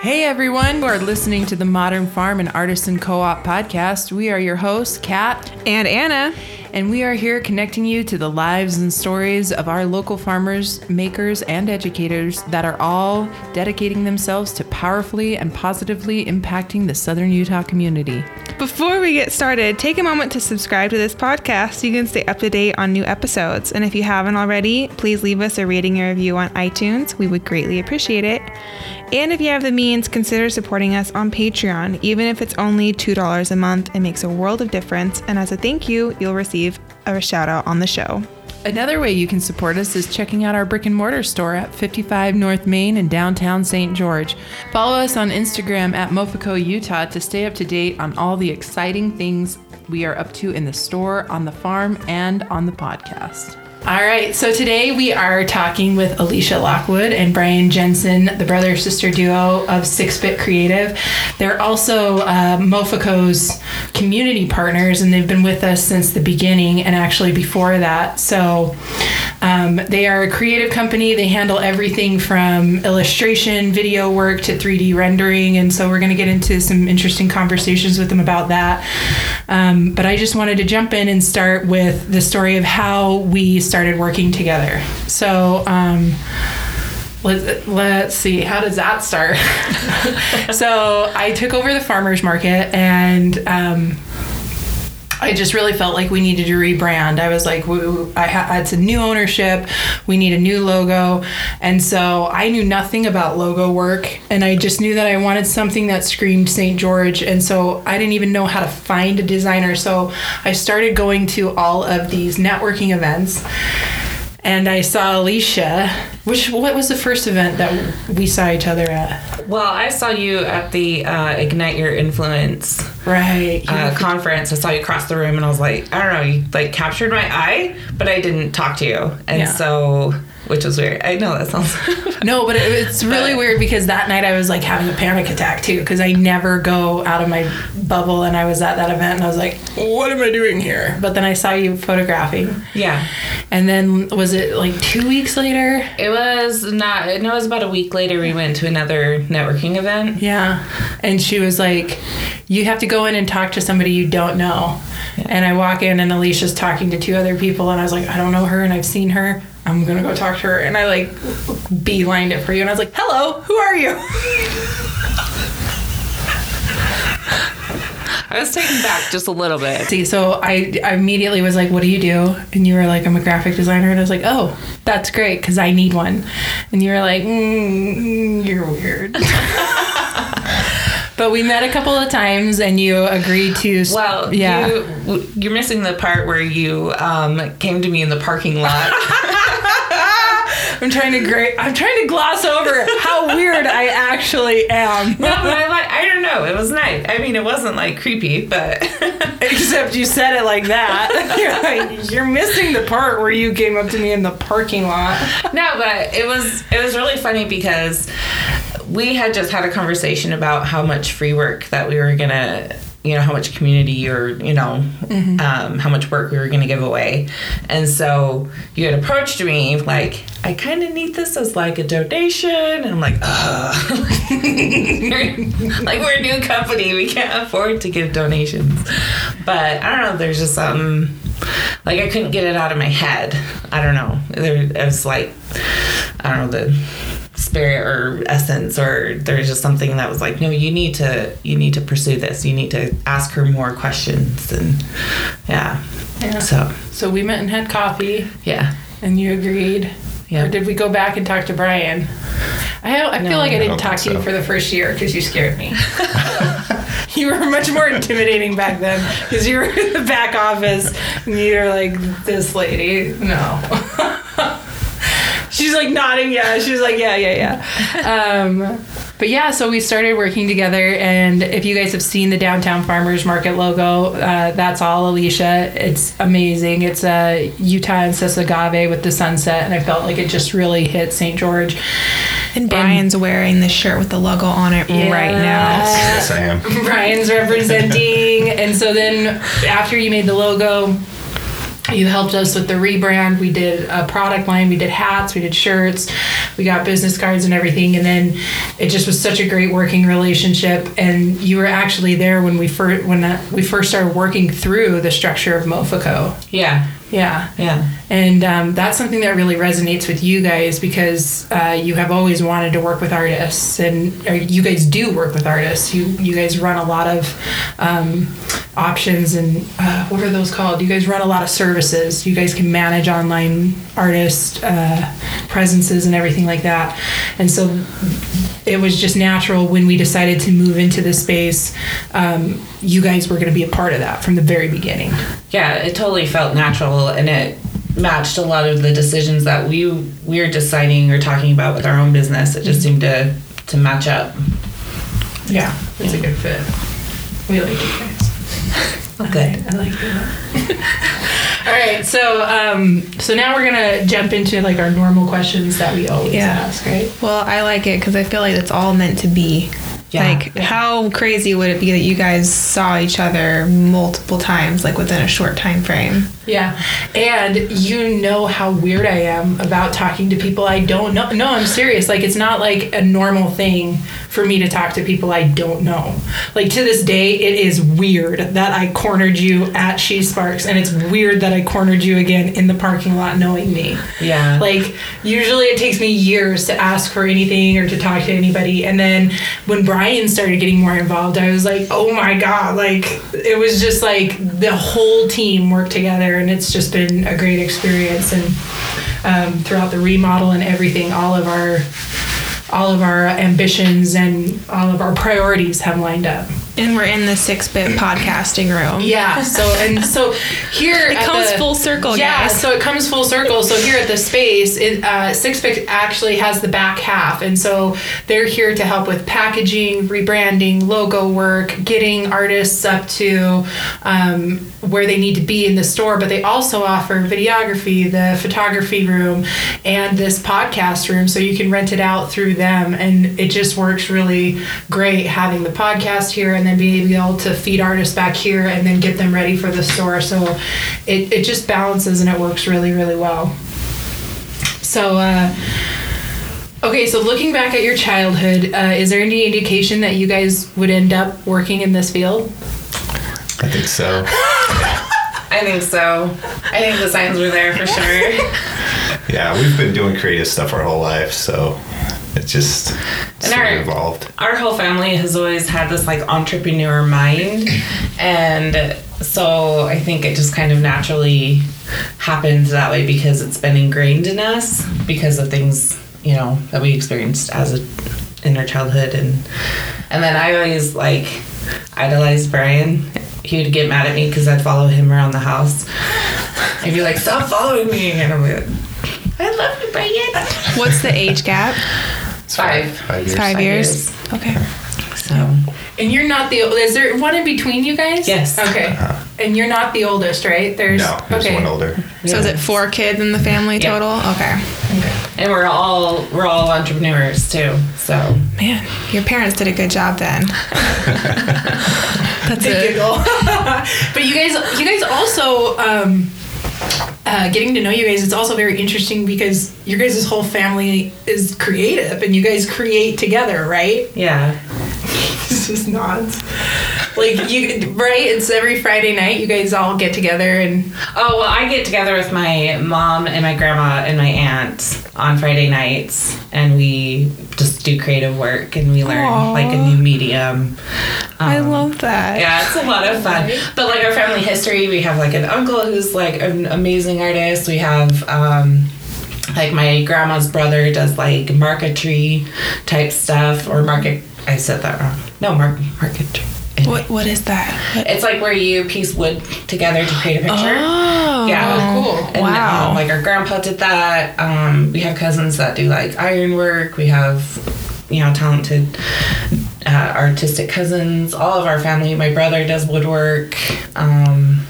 Hey everyone, you are listening to the Modern Farm and Artisan Co-op podcast. We are your hosts, Kat and Anna, and we are here connecting you to the lives and stories of our local farmers, makers, and educators that are all dedicating themselves to powerfully and positively impacting the Southern Utah community. Before we get started, take a moment to subscribe to this podcast so you can stay up to date on new episodes. And if you haven't already, please leave us a rating and review on iTunes. We would greatly appreciate it. And if you have the means, consider supporting us on Patreon. Even if it's only $2 a month, it makes a world of difference. And as a thank you, you'll receive a shout out on the show. Another way you can support us is checking out our brick and mortar store at 55 North Main in downtown St. George. Follow us on Instagram at Mofico Utah to stay up to date on all the exciting things we are up to in the store, on the farm, and on the podcast. All right, so today we are talking with Alicia Lockwood and Brian Jensen, the brother sister duo of Six Bit Creative. They're also uh, Mofico's community partners, and they've been with us since the beginning and actually before that. So um, they are a creative company. They handle everything from illustration, video work to 3D rendering, and so we're going to get into some interesting conversations with them about that. Um, but I just wanted to jump in and start with the story of how we started working together. So, um, let, let's see, how does that start? so, I took over the farmer's market and um, I just really felt like we needed to rebrand. I was like, I ha- it's a new ownership. We need a new logo. And so I knew nothing about logo work. And I just knew that I wanted something that screamed St. George. And so I didn't even know how to find a designer. So I started going to all of these networking events and I saw Alicia. Which what was the first event that we saw each other at? Well, I saw you at the uh, Ignite Your Influence right uh, conference. I saw you cross the room, and I was like, I don't know, you like captured my eye, but I didn't talk to you, and yeah. so which was weird. I know that sounds. no, but it, it's really but, weird because that night I was like having a panic attack too because I never go out of my bubble, and I was at that event and I was like, "What am I doing here?" But then I saw you photographing. Yeah. And then was it like two weeks later? It was not. No, it was about a week later. We went to another networking event. Yeah, and she was like, "You have to go in and talk to somebody you don't know." Yeah. And I walk in and Alicia's talking to two other people, and I was like, "I don't know her, and I've seen her." I'm gonna go talk to her. And I like beelined it for you. And I was like, hello, who are you? I was taken back just a little bit. See, so I, I immediately was like, what do you do? And you were like, I'm a graphic designer. And I was like, oh, that's great because I need one. And you were like, mm, you're weird. but we met a couple of times and you agreed to well yeah you, you're missing the part where you um, came to me in the parking lot I'm trying to great. I'm trying to gloss over how weird I actually am. no, but I like. I don't know. It was nice. I mean, it wasn't like creepy, but except you said it like that. You're like, you're missing the part where you came up to me in the parking lot. No, but it was it was really funny because we had just had a conversation about how much free work that we were gonna you know how much community or you know mm-hmm. um, how much work we were going to give away. And so you had approached me like i kind of need this as like a donation. And i'm like Ugh. like we're a new company. We can't afford to give donations. But i don't know there's just something like i couldn't get it out of my head. I don't know. There it was like i don't know the spirit or essence or there's just something that was like no you need to you need to pursue this you need to ask her more questions and yeah, yeah. so so we met and had coffee yeah and you agreed yeah. Or did we go back and talk to Brian? I, I feel like I didn't I talk to so. you for the first year because you scared me. you were much more intimidating back then because you were in the back office and you were like this lady. No. She's like nodding. Yeah. She's like, yeah, yeah, yeah. Um, but yeah, so we started working together. And if you guys have seen the Downtown Farmers Market logo, uh, that's all Alicia. It's amazing. It's a Utah and agave with the sunset. And I felt like it just really hit St. George. And Brian's and, wearing this shirt with the logo on it yeah, right now. Yes, I am. Brian's representing. and so then after you made the logo, You helped us with the rebrand. We did a product line. We did hats. We did shirts. We got business cards and everything. And then it just was such a great working relationship. And you were actually there when we first when that, we first started working through the structure of Mofico. Yeah. Yeah. Yeah. And um, that's something that really resonates with you guys because uh, you have always wanted to work with artists, and you guys do work with artists. You you guys run a lot of um, options, and uh, what are those called? You guys run a lot of services. You guys can manage online artist uh, presences and everything like that. And so it was just natural when we decided to move into this space. Um, you guys were going to be a part of that from the very beginning. Yeah, it totally felt natural and it matched a lot of the decisions that we we were deciding or talking about with our own business. It just seemed to to match up. Yeah, it's a good fit. We like you guys. Good. I like that. All right, so um, so now we're gonna jump into like our normal questions that we always Yeah. ask, right? Well, I like it because I feel like it's all meant to be. Yeah. like, how crazy would it be that you guys saw each other multiple times, like within a short time frame? Yeah, and you know how weird I am about talking to people I don't know. No, I'm serious. Like it's not like a normal thing for me to talk to people I don't know. Like to this day, it is weird that I cornered you at She Sparks, and it's weird that I cornered you again in the parking lot, knowing me. Yeah. Like usually it takes me years to ask for anything or to talk to anybody. And then when Brian started getting more involved, I was like, oh my God. Like it was just like the whole team worked together and it's just been a great experience. And um, throughout the remodel and everything, all of our all of our ambitions and all of our priorities have lined up. And we're in the six bit podcasting room. Yeah. So and so here It comes the- full circle, Yeah. guys. So it comes full circle. So here at the space, it, uh, six bit actually has the back half, and so they're here to help with packaging, rebranding, logo work, getting artists up to um, where they need to be in the store. But they also offer videography, the photography room, and this podcast room, so you can rent it out through them, and it just works really great having the podcast here and then being able to feed artists back here and then get them ready for the store. So it, it just balances and it works really, really well. So, uh, okay, so looking back at your childhood, uh, is there any indication that you guys would end up working in this field? I think so. I think so. I think the signs were there for sure. Yeah, we've been doing creative stuff our whole life, so it just And sort our- of evolved. Our whole family has always had this like entrepreneur mind. And so I think it just kind of naturally happened that way because it's been ingrained in us because of things, you know, that we experienced as a in our childhood and and then I always like idolized Brian. He would get mad at me because I'd follow him around the house. He'd be like, "Stop following me!" And I'm like, "I love you, Brian." What's the age gap? It's Five. Five years. Five Five years. Okay. So And you're not the is there one in between you guys? Yes. Okay. And you're not the oldest, right? There's No, there's okay. one older. So is it four kids in the family Yeah. total? Okay. Okay. And we're all we're all entrepreneurs too. So Man, your parents did a good job then. That's Big it. giggle. but you guys, you guys also um, uh, getting to know you guys. It's also very interesting because your guys' whole family is creative, and you guys create together, right? yeah, This is nods. Like you, right? It's every Friday night. You guys all get together and Oh well, I get together with my mom and my grandma and my aunt on Friday nights, and we just do creative work and we learn Aw. like a new medium. I Um, love that. Yeah, it's a lot of fun. But like our family history, we have like an uncle who's like an amazing artist. We have um like my grandma's brother does like marquetry type stuff or market I said that wrong. No, mar- marquetry. What What is that? What- It's like where you piece wood together to create a picture. Oh. Yeah. Oh, cool. And, Wow. um, like our grandpa did that. Um, we have cousins that do like iron work. We have, you know, talented uh, artistic cousins. All of our family. My brother does woodwork. Um,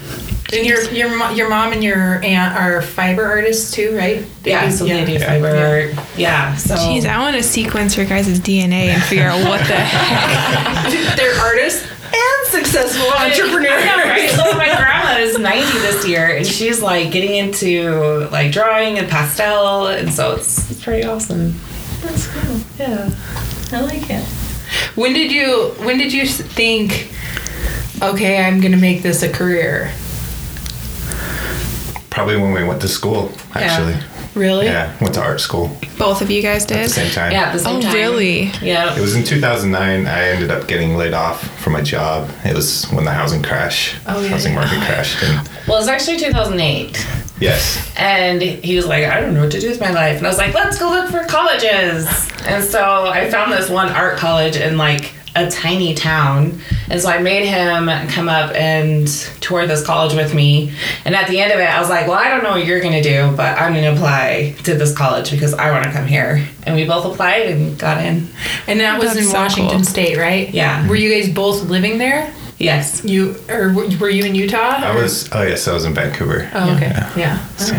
and your your your mom and your aunt are fiber artists too, right? They yeah, do- so they do Yeah. fiber art. Yeah. So Jeez, I want to sequence your guys' DNA and figure out what the heck. They're artists and successful I know, right? So my grandma is 90 this year, and she's like getting into like drawing and pastel, and so it's, it's pretty awesome. That's cool. Yeah, I like it. When did you when did you think okay, I'm going to make this a career? Probably when we went to school, actually. Really? Yeah, went to art school Both of you guys did? at the did? same time. Yeah, at the same Oh, time. really? Yeah. It was in 2009. I ended up getting laid off from my job. It was when the housing crash, Oh, yeah, housing market crashed. And Well, it's actually 2008. yes, And he was like, I don't know what to do with my life. And I was like, let's go look for colleges. And so I found this one art college in like a tiny town. And so I made him come up and tour this college with me. And at the end of it, I was like, well, I don't know what you're going to do, but I'm going to apply to this college because I want to come here. And we both applied and got in. And that was That's in so Washington cool. State, right? Yeah. Were you guys both living there? Yes. You or were you in Utah? I was. Oh yes, I was in Vancouver. Oh, okay. Yeah. So,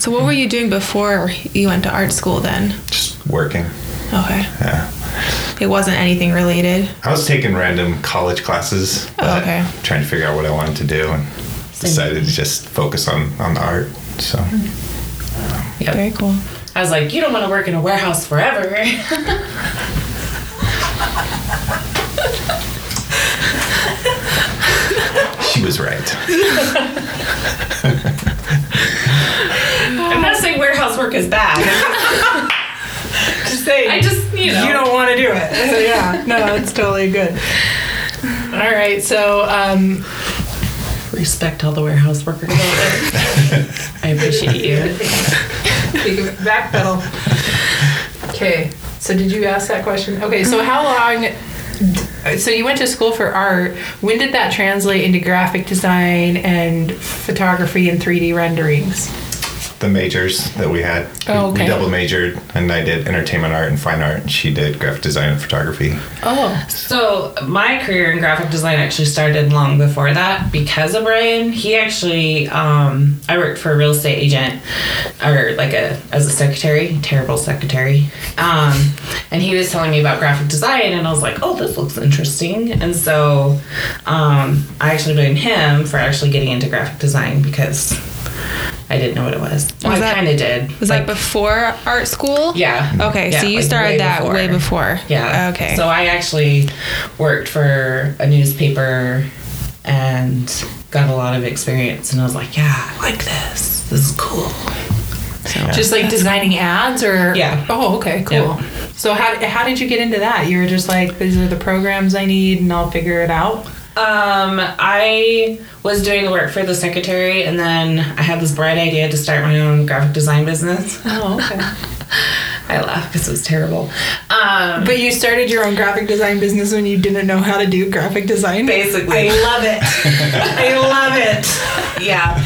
So what were you doing before you went to art school then? just working. Okay. Yeah. It wasn't anything related. I was taking random college classes, oh, but Oh, okay. trying to figure out what I wanted to do, and decided to just focus on on the art. So hmm. Yep. Very cool. I was like, you don't want to work in a warehouse forever. she was right. I'm not saying warehouse work is bad. Just say I just, you know. you don't want to do it. So yeah, no, it's totally good. All right, so um, respect all the warehouse workers. I appreciate you. backpedal. Okay, so did you ask that question? Okay, so how long? So you went to school for art. When did that translate into graphic design and photography and 3D renderings? The majors that we had. Oh, We- okay. We double majored, and I did entertainment art and fine art. and She did graphic design and photography. Oh, So my career in graphic design actually started long before that because of Brian. He actually, um, I worked for a real estate agent, or like a as a secretary, terrible secretary. Um, and he was telling me about graphic design, and I was like, oh, this looks interesting. And so um, I actually blamed him for actually getting into graphic design because I didn't know what it was. Well, I kind of did. Was Like, that before art school? Yeah. Okay, Yeah, so you like started way that before. way before. Yeah. Okay. So I actually worked for a newspaper and got a lot of experience, and I was like, yeah, I like this. This is cool. So, just like designing ads, or Yeah. Oh, okay, cool. Yeah. So how how did you get into that? You were just like, these are the programs I need, and I'll figure it out. Um, I was doing the work for the secretary, and then I had this bright idea to start my own graphic design business. Oh, okay. I laugh because it was terrible. Um, But you started your own graphic design business when you didn't know how to do graphic design. basically, I love it. I love it. yeah.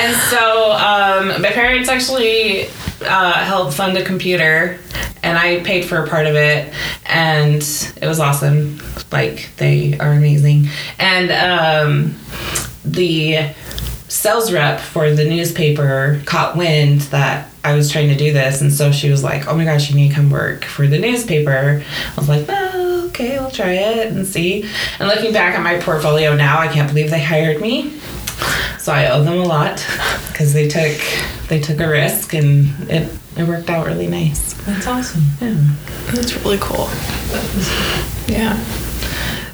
And so um, my parents actually uh, helped fund a computer, and I paid for a part of it, and it was awesome. Like they are amazing, and um, the sales rep for the newspaper caught wind that I was trying to do this, and so she was like, "Oh my gosh, you need to come work for the newspaper." I was like, "Oh, okay, I'll try it and see." And looking back at my portfolio now, I can't believe they hired me. So I owe them a lot because they took they took a risk and it it worked out really nice. That's awesome. Yeah. That's really cool. Yeah.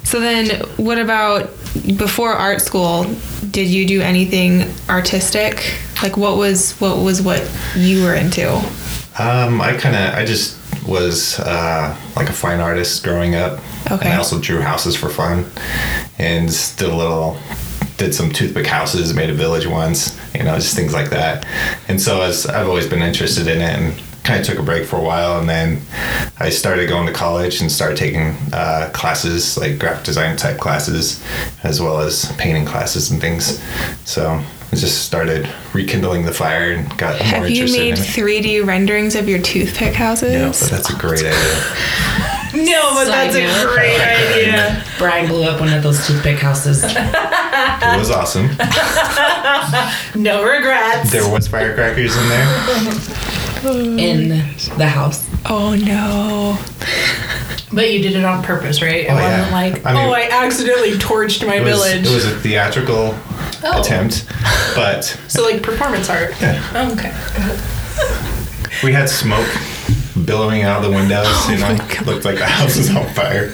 So then, what about before art school? Did you do anything artistic? Like, what was what was what you were into? Um, I kind of, I just was uh, like a fine artist growing up. Okay. And I also drew houses for fun, and did a little, did some toothpick houses, made a village once, you know, just things like that. And so as I've always been interested in it, and kind of took a break for a while, and then I started going to college and started taking uh, classes like graphic design type classes, as well as painting classes and things. So I just started rekindling the fire and got more Have you interested made in 3D renderings of your toothpick houses? Yeah, but that's a great idea. No, but that's a great idea. Brian blew up one of those toothpick houses. It was awesome. No regrets. There was firecrackers in there. in the house. Oh no. But you did it on purpose, right? Oh, it Oh, wasn't yeah. like, I mean- oh, I accidentally torched my It was, village. it was a theatrical Oh. attempt, but so like performance art. Yeah. Oh, okay. we had smoke billowing out of the windows. Oh you know, looked like the house was on fire.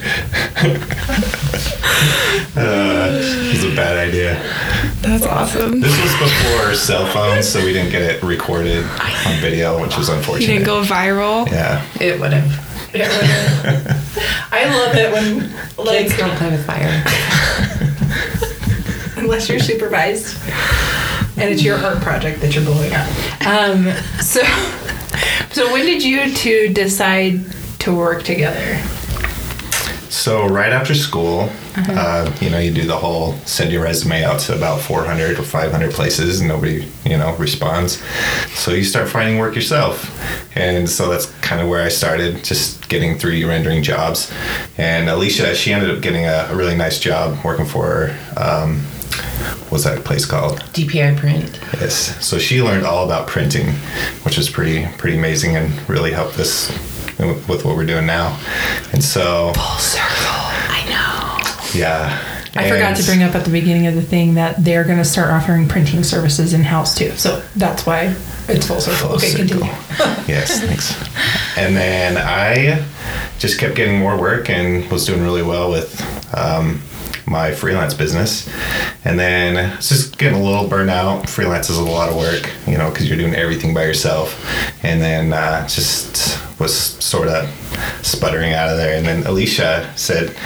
uh, it was a bad idea. That's awesome. This was before cell phones, so we didn't get it recorded on video, which was unfortunate. You didn't go viral. Yeah. It would have. It would've- I love it when like Kids don't play with fire. unless you're supervised and it's your art project that you're blowing up. Um, so, so when did you two decide to work together? So right after school, uh, you know, you do the whole send your resume out to about 400 or 500 places, and nobody, you know, responds. So you start finding work yourself, and so that's kind of where I started, just getting 3D rendering jobs. And Alicia, she ended up getting a, a really nice job working for. Um, what's that place called? DPI print. Yes. So she learned all about printing, which was pretty pretty amazing and really helped us with what we're doing now. And so Full circle. I know. yeah. I forgot to bring up at the beginning of the thing that they're going to start offering printing services in house too. So that's why it's full circle. Full okay, circle. continue. yes, thanks. And then I just kept getting more work and was doing really well with um, my freelance business. And then it's just getting a little burnt out. Freelance is a lot of work, you know, because you're doing everything by yourself. And then uh, just was sort of sputtering out of there. And then Alicia said,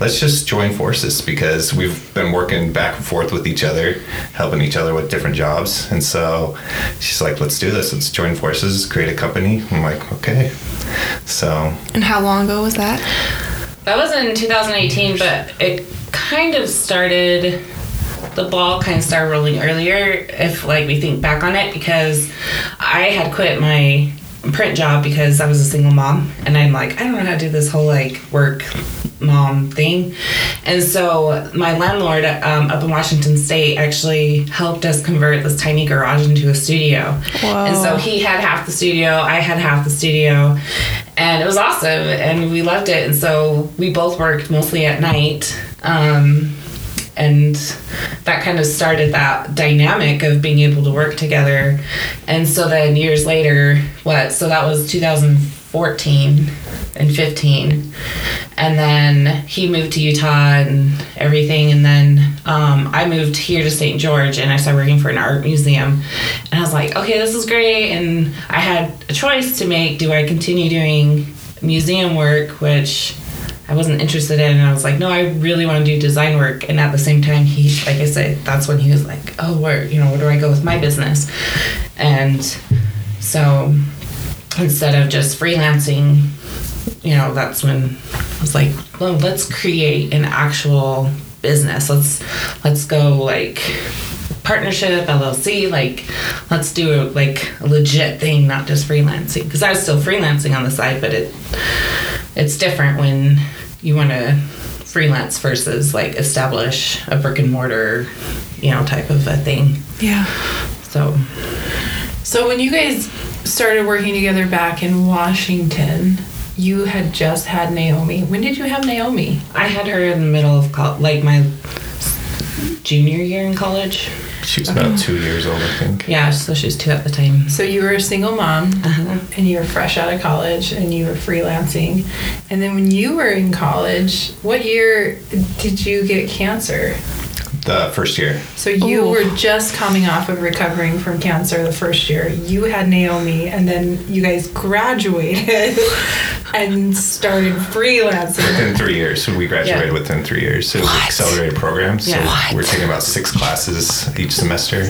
let's just join forces because we've been working back and forth with each other, helping each other with different jobs. And so she's like, let's do this. Let's join forces, create a company. I'm like, okay. So And how long ago was that? That was in 2018, but it kind of started. The ball kind of started rolling earlier, if like we think back on it, because I had quit my print job because I was a single mom, and I'm like, I don't know how to do this whole like work mom thing, and so my landlord um, up in Washington State actually helped us convert this tiny garage into a studio, and so he had half the studio, I had half the studio, and it was awesome, and we loved it, and so we both worked mostly at night. Um, and that kind of started that dynamic of being able to work together. And so then years later, what? So that was 2014 and 15. And then he moved to Utah and everything. And then um, I moved here to St. George and I started working for an art museum. And I was like, okay, this is great. And I had a choice to make. Do I continue doing museum work, which I wasn't interested in. And I was like, no, I really want to do design work. And at the same time, he, like I said, that's when he was like, oh, where, you know, where do I go with my business? And so instead of just freelancing, you know, that's when I was like, well, let's create an actual business. Let's let's go like partnership LLC. Like, let's do a, like a legit thing, not just freelancing. Because I was still freelancing on the side, but it it's different when you want to freelance versus like establish a brick and mortar, you know, type of a thing. Yeah. So So when you guys started working together back in Washington, you had just had Naomi. When did you have Naomi? I had her in the middle of col- like my junior year in college. she was about two years old, I think. Yeah, so she was two at the time. So you were a single mom Uh-huh. and you were fresh out of college and you were freelancing. And then when you were in college, what year did you get cancer? The first year. So you Ooh. were just coming off of recovering from cancer the first year. You had Naomi, and then you guys graduated and started freelancing. Within three years. So we graduated Yeah. within three years. So it was What? accelerated program. So What? we're taking about six classes each semester.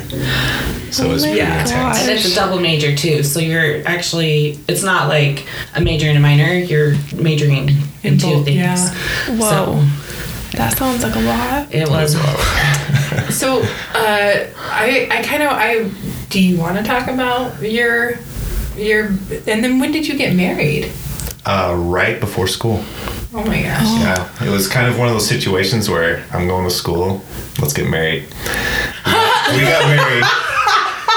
So oh it was my pretty God. intense. And it's a double major too. So you're actually it's not like a major and a minor. You're majoring in, In two both, things. yeah. Whoa. That sounds like a lot. It was. So, uh, I, I kind of, I, do you want to talk about your, your, and then when did you get married? Uh, right before school. Oh my gosh. Yeah, it was kind of one of those situations where I'm going to school. Let's get married. We got, married,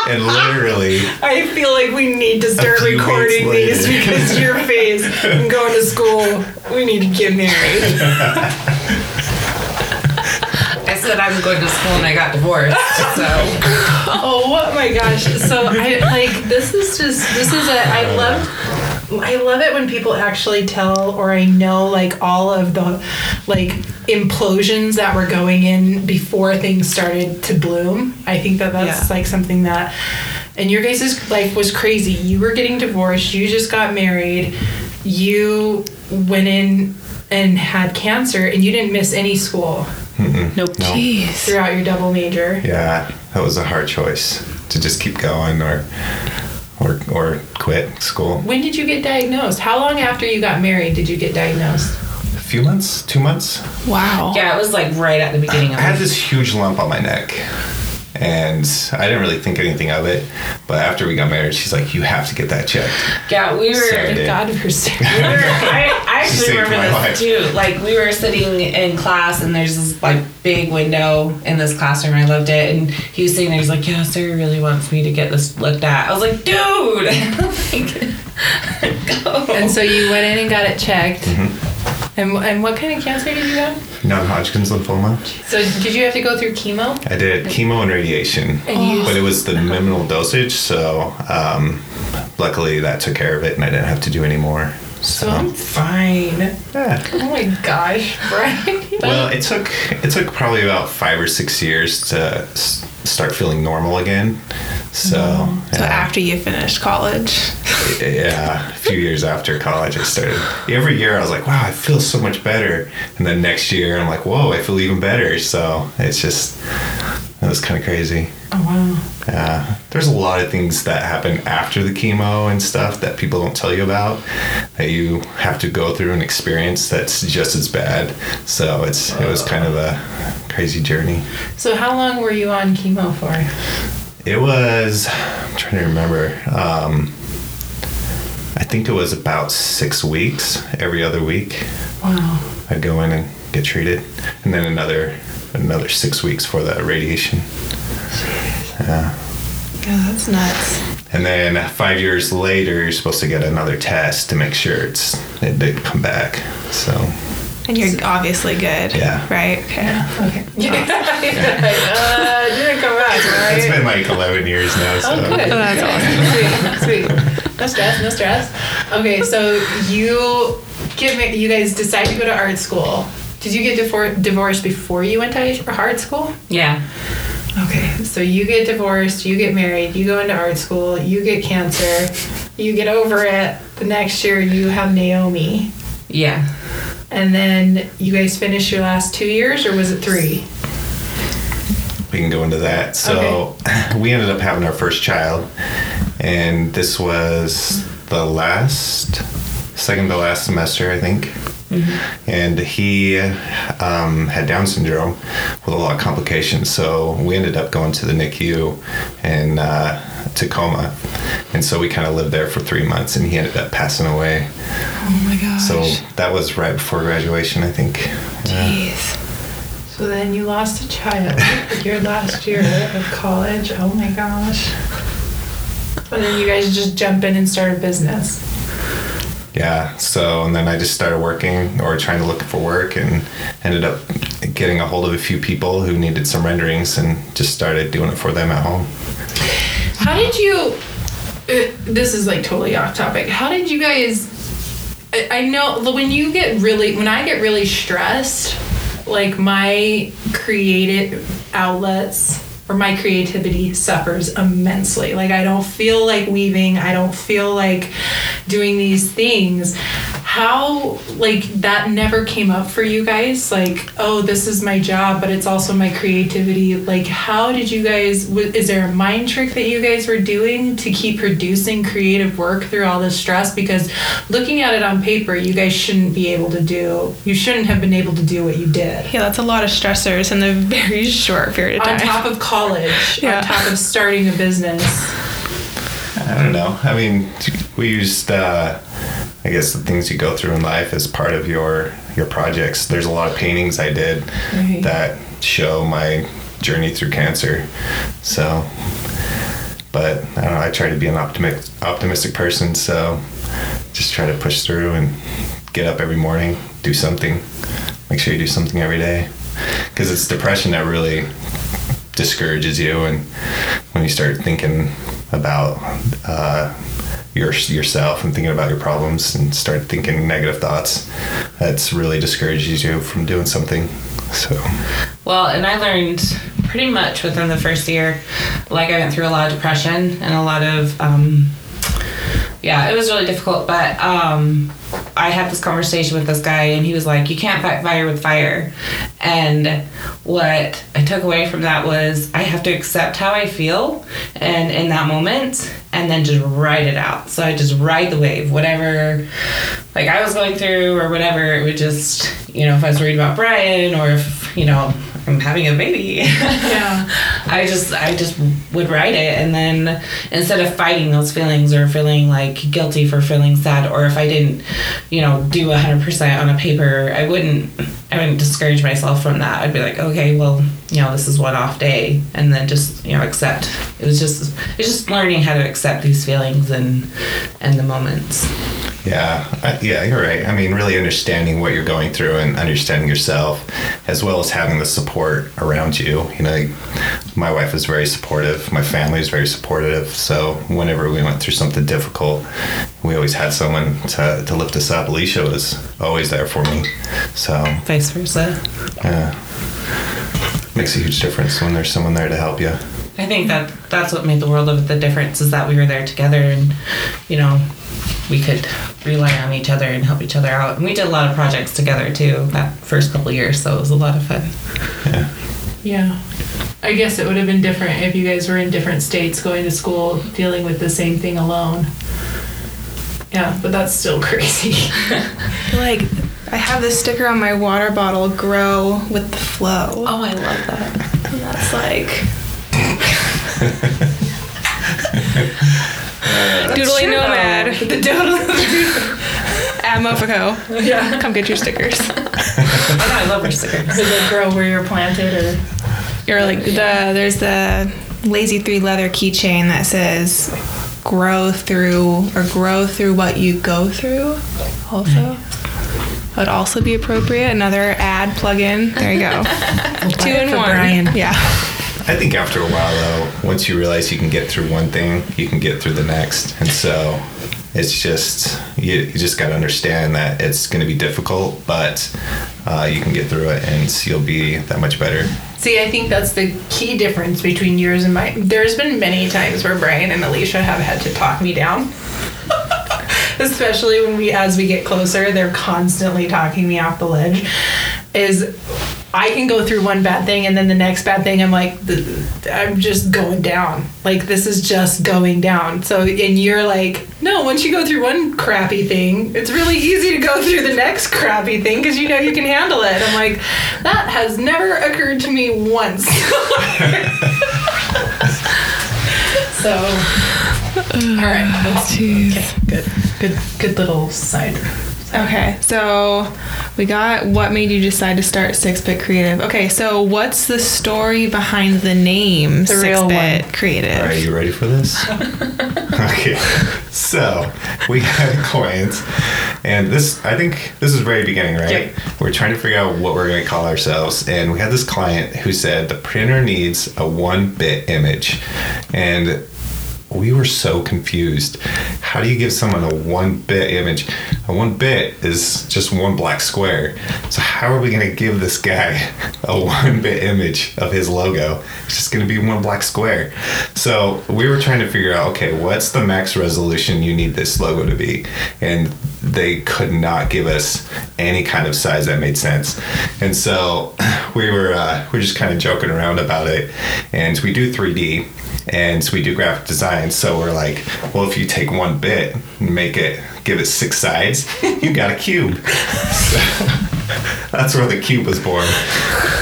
and literally, I feel like we need to start recording these because your face. I'm going to school. We need to get married. I said I'm going to school and I got divorced. So Oh my gosh! So I like this is just this is a I love I love it when people actually tell or I know like all of the like implosions that were going in before things started to bloom. I think that that's Yeah. like something that and your guys' life was crazy. You were getting divorced. You just got married. You went in and had cancer, and you didn't miss any school Nope. Jeez. throughout your double major. yeah, that was a hard choice to just keep going or or or quit school. When did you get diagnosed? How long after you got married did you get diagnosed? A few months, two months. Wow. yeah, it was like right at the beginning of I had this huge lump on my neck. And I didn't really think anything of it. But after we got married, she's like, You have to get that checked. Yeah, we were. So- Thank did. God for Sarah. we were I, I actually remember this life. too. Like we were sitting in class and there's this like big window in this classroom. I loved it, and he was sitting there. He's like, "Yeah, Sarah really wants me to get this looked at." I was like, "Dude." like, go. And so you went in and got it checked. Mm-hmm. And, and what kind of cancer did you have? Non Hodgkin's lymphoma. So did you have to go through chemo? I did chemo and radiation. And But it was the minimal dosage, so um, luckily that took care of it and I didn't have to do any more. so So, I'm fine. yeah. Oh my gosh, Brian. Well, it took it took probably about five or six years to start feeling normal again. So, mm-hmm. So yeah. after you finished college. yeah, a few years after college, I started. Every year, I was like, "Wow, I feel so much better," and then next year, I'm like, "Whoa, I feel even better." So it's just it was kind of crazy. oh wow. Yeah, there's a lot of things that happen after the chemo and stuff that people don't tell you about that you have to go through and experience. That's just as bad. So it's it was kind of a crazy journey. So how long were you on chemo for? It was. I'm trying to remember. Um, I think it was about six weeks. Every other week, Wow. I'd go in and get treated, and then another another six weeks for the radiation. Yeah. Yeah, that's nuts. And then five years later, you're supposed to get another test to make sure it's it did come back. So And you're obviously good. Yeah. Right? Okay. Okay. Yeah. uh, didn't come back, right? it's been like 11 years now. So Oh, good. Oh, that's awesome. Sweet, sweet. No stress, no stress. Okay, so you get ma- you guys decide to go to art school. Did you get difor- divorced before you went to art school? yeah, Okay, so you get divorced, you get married, you go into art school, you get cancer, you get over it. The next year, you have Naomi, yeah. and then you guys finish your last two years, or was it three? we can go into that. So we ended up having our first child, and this was the last, second to last semester, I think. And he um, had Down syndrome with a lot of complications. So we ended up going to the NICU in uh, Tacoma. And so we kind of lived there for three months, and he ended up passing away. Oh my gosh. So that was right before graduation, I think. Yeah. Jeez. So then you lost a child your last year of college. Oh my gosh. And then you guys just jump in and start a business. Yeah. So, and then I just started working or trying to look for work and ended up getting a hold of a few people who needed some renderings and just started doing it for them at home. How did you? Uh, this is like totally off topic. How did you guys? I, I know when you get really when I get really stressed, like my creative outlets or my creativity suffers immensely. Like I don't feel like weaving. I don't feel like doing these things. How like that never came up for you guys? Like oh, this is my job, but it's also my creativity. Like how did you guys? w- Is there a mind trick that you guys were doing to keep producing creative work through all this stress? Because looking at it on paper, you guys shouldn't be able to do. You shouldn't have been able to do what you did. Yeah, that's a lot of stressors in a very short period of time On top of college, Yeah. on top of starting a business. I don't know. I mean, we used, uh, I guess, the things you go through in life as part of your your projects. There's a lot of paintings I did Right. that show my journey through cancer. So but I don't know. I try to be an optimistic optimistic person, so just try to push through and get up every morning, do something. Make sure you do something every day, because it's depression that really discourages you, and when you start thinking about uh, your yourself and thinking about your problems and start thinking negative thoughts, that's really discourages you from doing something. So Well, and I learned pretty much within the first year, like I went through a lot of depression and a lot of, um, yeah, it was really difficult. But um, I had this conversation with this guy, and he was like, "You can't fight fire with fire." And what I took away from that was I have to accept how I feel, and in that moment, and then just ride it out. So I just ride the wave, whatever, like I was going through or whatever. It would just, you know, if I was worried about Brian or if you know I'm having a baby. Yeah. I just I just would write it and then instead of fighting those feelings or feeling like guilty for feeling sad or if I didn't, you know, do 100% on a paper, I wouldn't I wouldn't discourage myself from that. I'd be like, okay, well, you know, this is one off day and then just, you know, accept. It was just it's just learning how to accept these feelings and and the moments. Yeah, I, yeah, you're right. I mean, really understanding what you're going through and understanding yourself, as well as having the support around you. You know, my wife is very supportive. My family is very supportive. So whenever we went through something difficult, we always had someone to, to lift us up. Alicia was always there for me. So Vice versa. yeah, makes a huge difference when there's someone there to help you. I think that that's what made the world of the difference is that we were there together and you know we could rely on each other and help each other out and we did a lot of projects together too that first couple years so it was a lot of fun Yeah. Yeah. I guess it would have been different if you guys were in different states going to school dealing with the same thing alone. Yeah, but that's still crazy. Like, I have this sticker on my water bottle, grow with the flow. oh I love that And that's like. Uh, Doodly Nomad. The doodle. At Mofico. yeah. Come get your stickers. oh, no, I love her stickers Does it grow where you're planted or You're like the there's the Lazy Three leather keychain that says "grow through" or "grow through what you go through." Also, mm. would also be appropriate. Another ad plug-in. There you go. Two in one. Brian. Yeah. I think after a while, though, once you realize you can get through one thing, you can get through the next. And so it's just, you, you just got to understand that it's going to be difficult, but uh, you can get through it and you'll be that much better. See, I think that's the key difference between yours and mine. There's been many times where Brian and Alicia have had to talk me down. Especially when we as we get closer, they're constantly talking me off the ledge. Is I can go through one bad thing and then the next bad thing I'm like I'm just going down. Like this is just going down. So and you're like, no, once you go through one crappy thing, it's really easy to go through the next crappy thing because you know you can handle it. I'm like, that has never occurred to me once. so all right, let's okay, good, good, good little side. Okay, so we got what made you decide to start Six Bit Creative. Okay, so what's the story behind the name The Six real Bit one. Creative? Are you ready for this? okay. So we had a client, and this, I think this is very beginning, right? Yep. We're trying to figure out what we're going to call ourselves. And we had this client who said the printer needs a one bit image. And we were so confused. How do you give someone a one bit image? A one bit is just one black square. So how are we going to give this guy a one bit image of his logo? It's just going to be one black square. So we were trying to figure out, okay, what's the max resolution you need this logo to be? And they could not give us any kind of size that made sense. And so we were uh, we were just kind of joking around about it. And we do 3D and so we do graphic design. So we're like, well, if you take one bit and make it, give it six sides, you got a cube. So that's where the cube was born.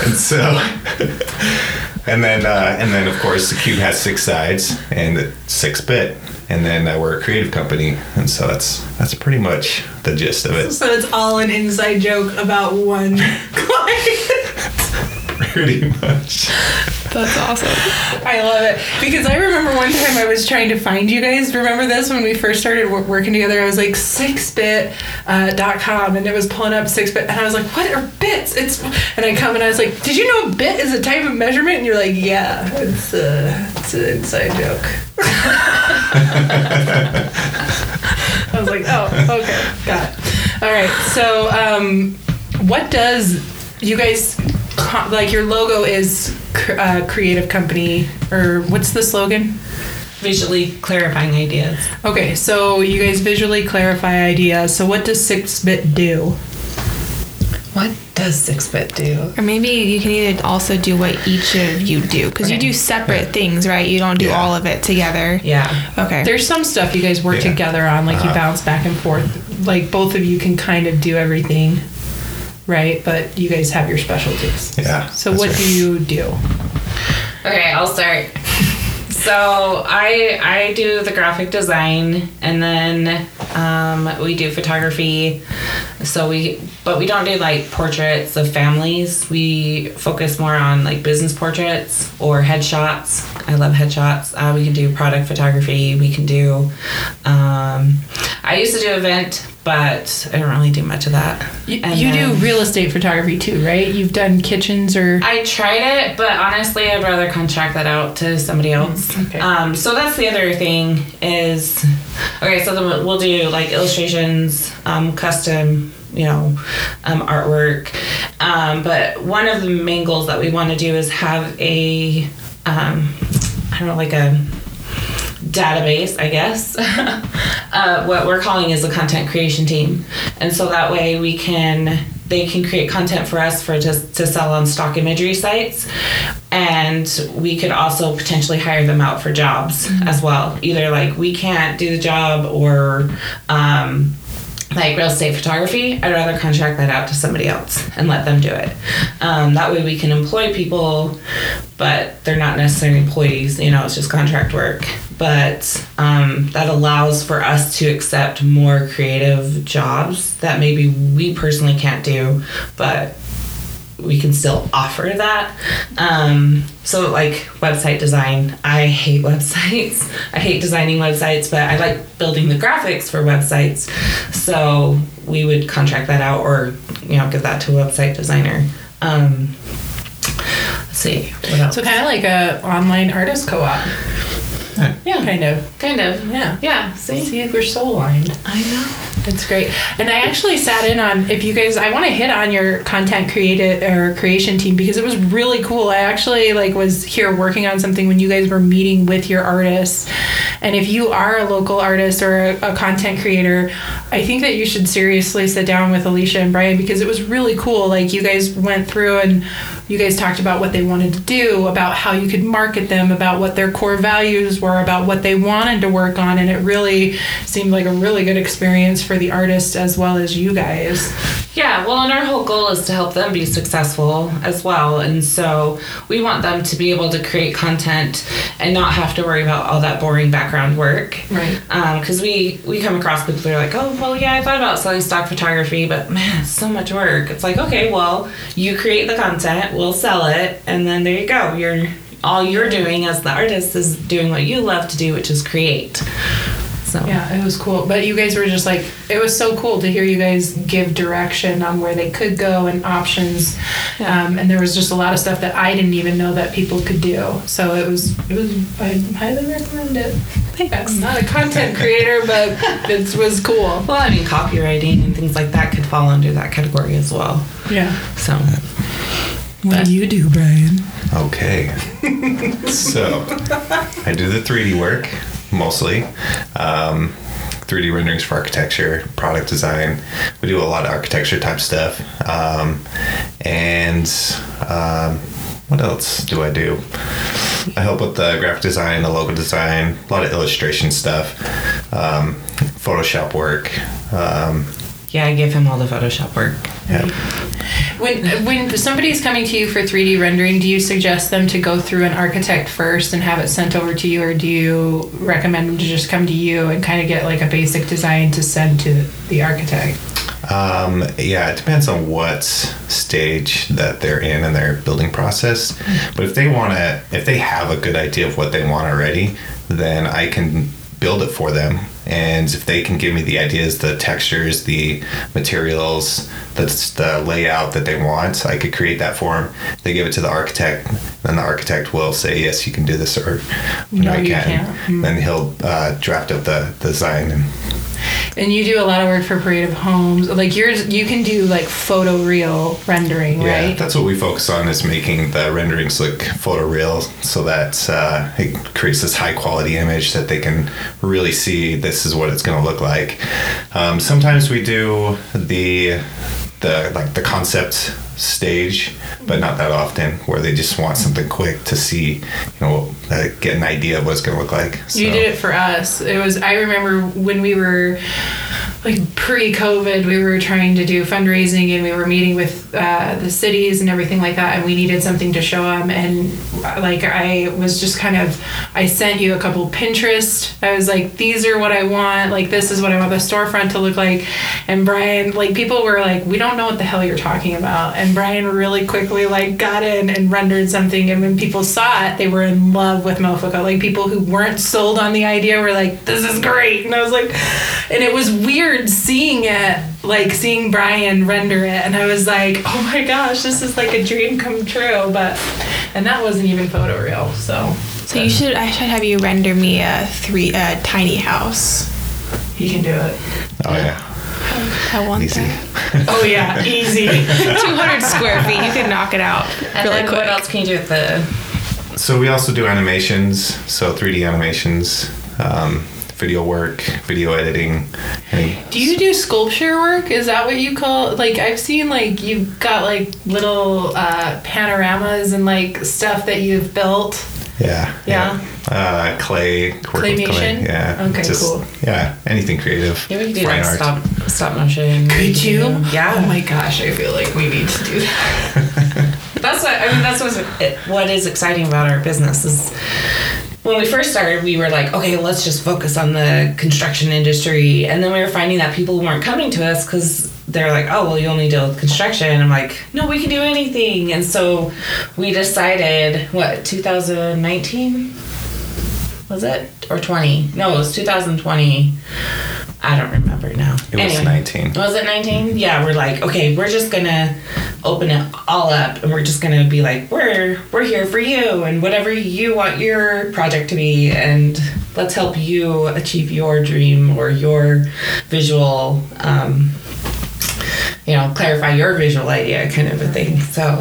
And so, and then, uh, and then of course the cube has six sides and it's six bit. And then uh, we're a creative company, and so that's that's pretty much the gist of it. So it's all an inside joke about one client. Pretty much. That's awesome. I love it because I remember one time I was trying to find you guys. Remember this when we first started working together? I was like sixbit.com uh, and it was pulling up six bit, and I was like, "What are bits?" It's and I come and I was like, "Did you know a bit is a type of measurement?" And you're like, "Yeah, it's a it's an inside joke." I was like, "Oh, okay, got it." All right, so um, what does you guys like? Your logo is cr- uh, creative company, or what's the slogan? Visually clarifying ideas. Okay, so you guys visually clarify ideas. So what does six bit do? What does six bit do? Or maybe you can either also do what each of you do because you do separate things, right? You don't do Yeah. all of it together. Yeah. Okay. There's some stuff you guys work Yeah. together on, like you Uh-huh. bounce back and forth. Like both of you can kind of do everything, right? But you guys have your specialties. Yeah, So what right. do you do? Okay, I'll start. So I I do the graphic design and then um, we do photography. So we but we don't do like portraits of families. We focus more on like business portraits or headshots. I love headshots. Uh, we can do product photography. We can do. Um, I used to do event, but I don't really do much of that. You, you do real estate photography too, right? You've done kitchens or I tried it, but honestly, I'd rather contract that out to somebody else. okay. Um, so that's the other thing is, okay, so then we'll do like illustrations, um, custom, you know, um, artwork. Um, but one of the main goals that we want to do is have a, um, I don't know, like a database, I guess. uh, what we're calling is a content creation team, and so that way we can they can create content for us for just to sell on stock imagery sites, and we could also potentially hire them out for jobs as well. Either like we can't do the job or. Um, like real estate photography, I'd rather contract that out to somebody else and let them do it. Um, that way we can employ people, but they're not necessarily employees, you know, it's just contract work. But um, that allows for us to accept more creative jobs that maybe we personally can't do, but we can still offer that. Um, so, like website design, I hate websites. I hate designing websites, but I like building the graphics for websites. So we would contract that out, or you know, give that to a website designer. Um, let's see what else. so kind of like a online artist co-op. yeah, Kind of. kind of. Yeah. Yeah. See, See if we're soul aligned. I know. It's great. And I actually sat in on if you guys I want to hit on your content created or creation team because it was really cool. I actually like was here working on something when you guys were meeting with your artists. And if you are a local artist or a, a content creator, I think that you should seriously sit down with Alicia and Brian because it was really cool. Like you guys went through and you guys talked about what they wanted to do, about how you could market them, about what their core values were, about what they wanted to work on, and it really seemed like a really good experience for the artist as well as you guys. Yeah, well, and our whole goal is to help them be successful as well. And so we want them to be able to create content and not have to worry about all that boring background work. Right. Um, because we, we come across people that are like, oh, well, yeah, I thought about selling stock photography, but man, it's so much work. It's like, okay, well, you create the content, we'll sell it, and then there you go. You're all you're doing as the artist is doing what you love to do, which is create. So Yeah, it was cool. But you guys were just like, it was so cool to hear you guys give direction on where they could go and options. Um, and there was just a lot of stuff that I didn't even know that people could do. So it was, it was, I highly recommend it. I'm not a content creator, but it was cool. Well, I mean, copywriting and things like that could fall under that category as well. Yeah. So, What do you do, Brian? Okay. so, I do the 3D work mostly. Um, 3D renderings for architecture, product design. We do a lot of architecture type stuff. Um, and um, what else do I do? I help with the graphic design, the logo design, a lot of illustration stuff, um, Photoshop work. Yeah, I give him all the Photoshop work. yeah. When when somebody's coming to you for 3D rendering, do you suggest them to go through an architect first and have it sent over to you, or do you recommend them to just come to you and kind of get like a basic design to send to the architect? Um, yeah, it depends on what stage that they're in in their building process. But if they want to, if they have a good idea of what they want already, then I can build it for them. And if they can give me the ideas, the textures, the materials, that's the layout that they want, I could create that for them. They give it to the architect, then the architect will say, yes, you can do this, or No, you can't." Then he'll uh, draft up the design and And you do a lot of work for Creative Homes. Like yours, you can do like photo real rendering, Yeah, right? that's what we focus on is making the renderings look photoreal so that uh, it creates this high quality image that they can really see this is what it's going to look like. Um, sometimes we do the the like the concept stage, but not that often where they just want something quick to see, you know, uh, get an idea of what it's going to look like. You did it for us. It was. I remember when we were like pre-COVID, we were trying to do fundraising and we were meeting with uh, the cities and everything like that, and we needed something to show them. And like I was just kind of, I sent you a couple Pinterest. I was like, these are what I want. Like this is what I want the storefront to look like. And Brian, like people were like, we don't know what the hell you're talking about. And Brian really quickly like got in and rendered something. And when people saw it, they were in love with Mofoco. Like people who weren't sold on the idea were like, this is great. And I was like, and it was weird seeing it, like seeing Brian render it. And I was like, oh my gosh, this is like a dream come true. But, and that wasn't even photoreal. So So you should. I should have you render me a three a tiny house. he can do it. Oh yeah, I want easy. that. Oh yeah, easy. 200 square feet. You could knock it out And really then quick. what else can you do with the? So we also do animations, so 3D animations, um, video work, video editing. Do you do sculpture work? Is that what you call like I've seen like you've got like little uh, panoramas and like stuff that you've built. Yeah. Yeah. Uh, clay. work with clay, Claymation? Yeah. Okay, cool. Yeah. Anything creative. Yeah, we could do like art. stop stop motion. Could you? Yeah. Oh my gosh, I feel like we need to do that. That's what I mean. That's what's it, what is exciting about our business is when we first started, we were like, okay, let's just focus on the construction industry, and then we were finding that people weren't coming to us because they're like, oh, well, you only deal with construction. And I'm like, no, we can do anything, and so we decided what 2019 was it or 20? No, it was 2020. I don't remember now. It was 19. Was it 19? Yeah, we're like, okay, we're just gonna open it all up and we're just gonna be like, we're we're here for you and whatever you want your project to be and let's help you achieve your dream or your visual um, you know, clarify your visual idea kind of a mm-hmm. thing. So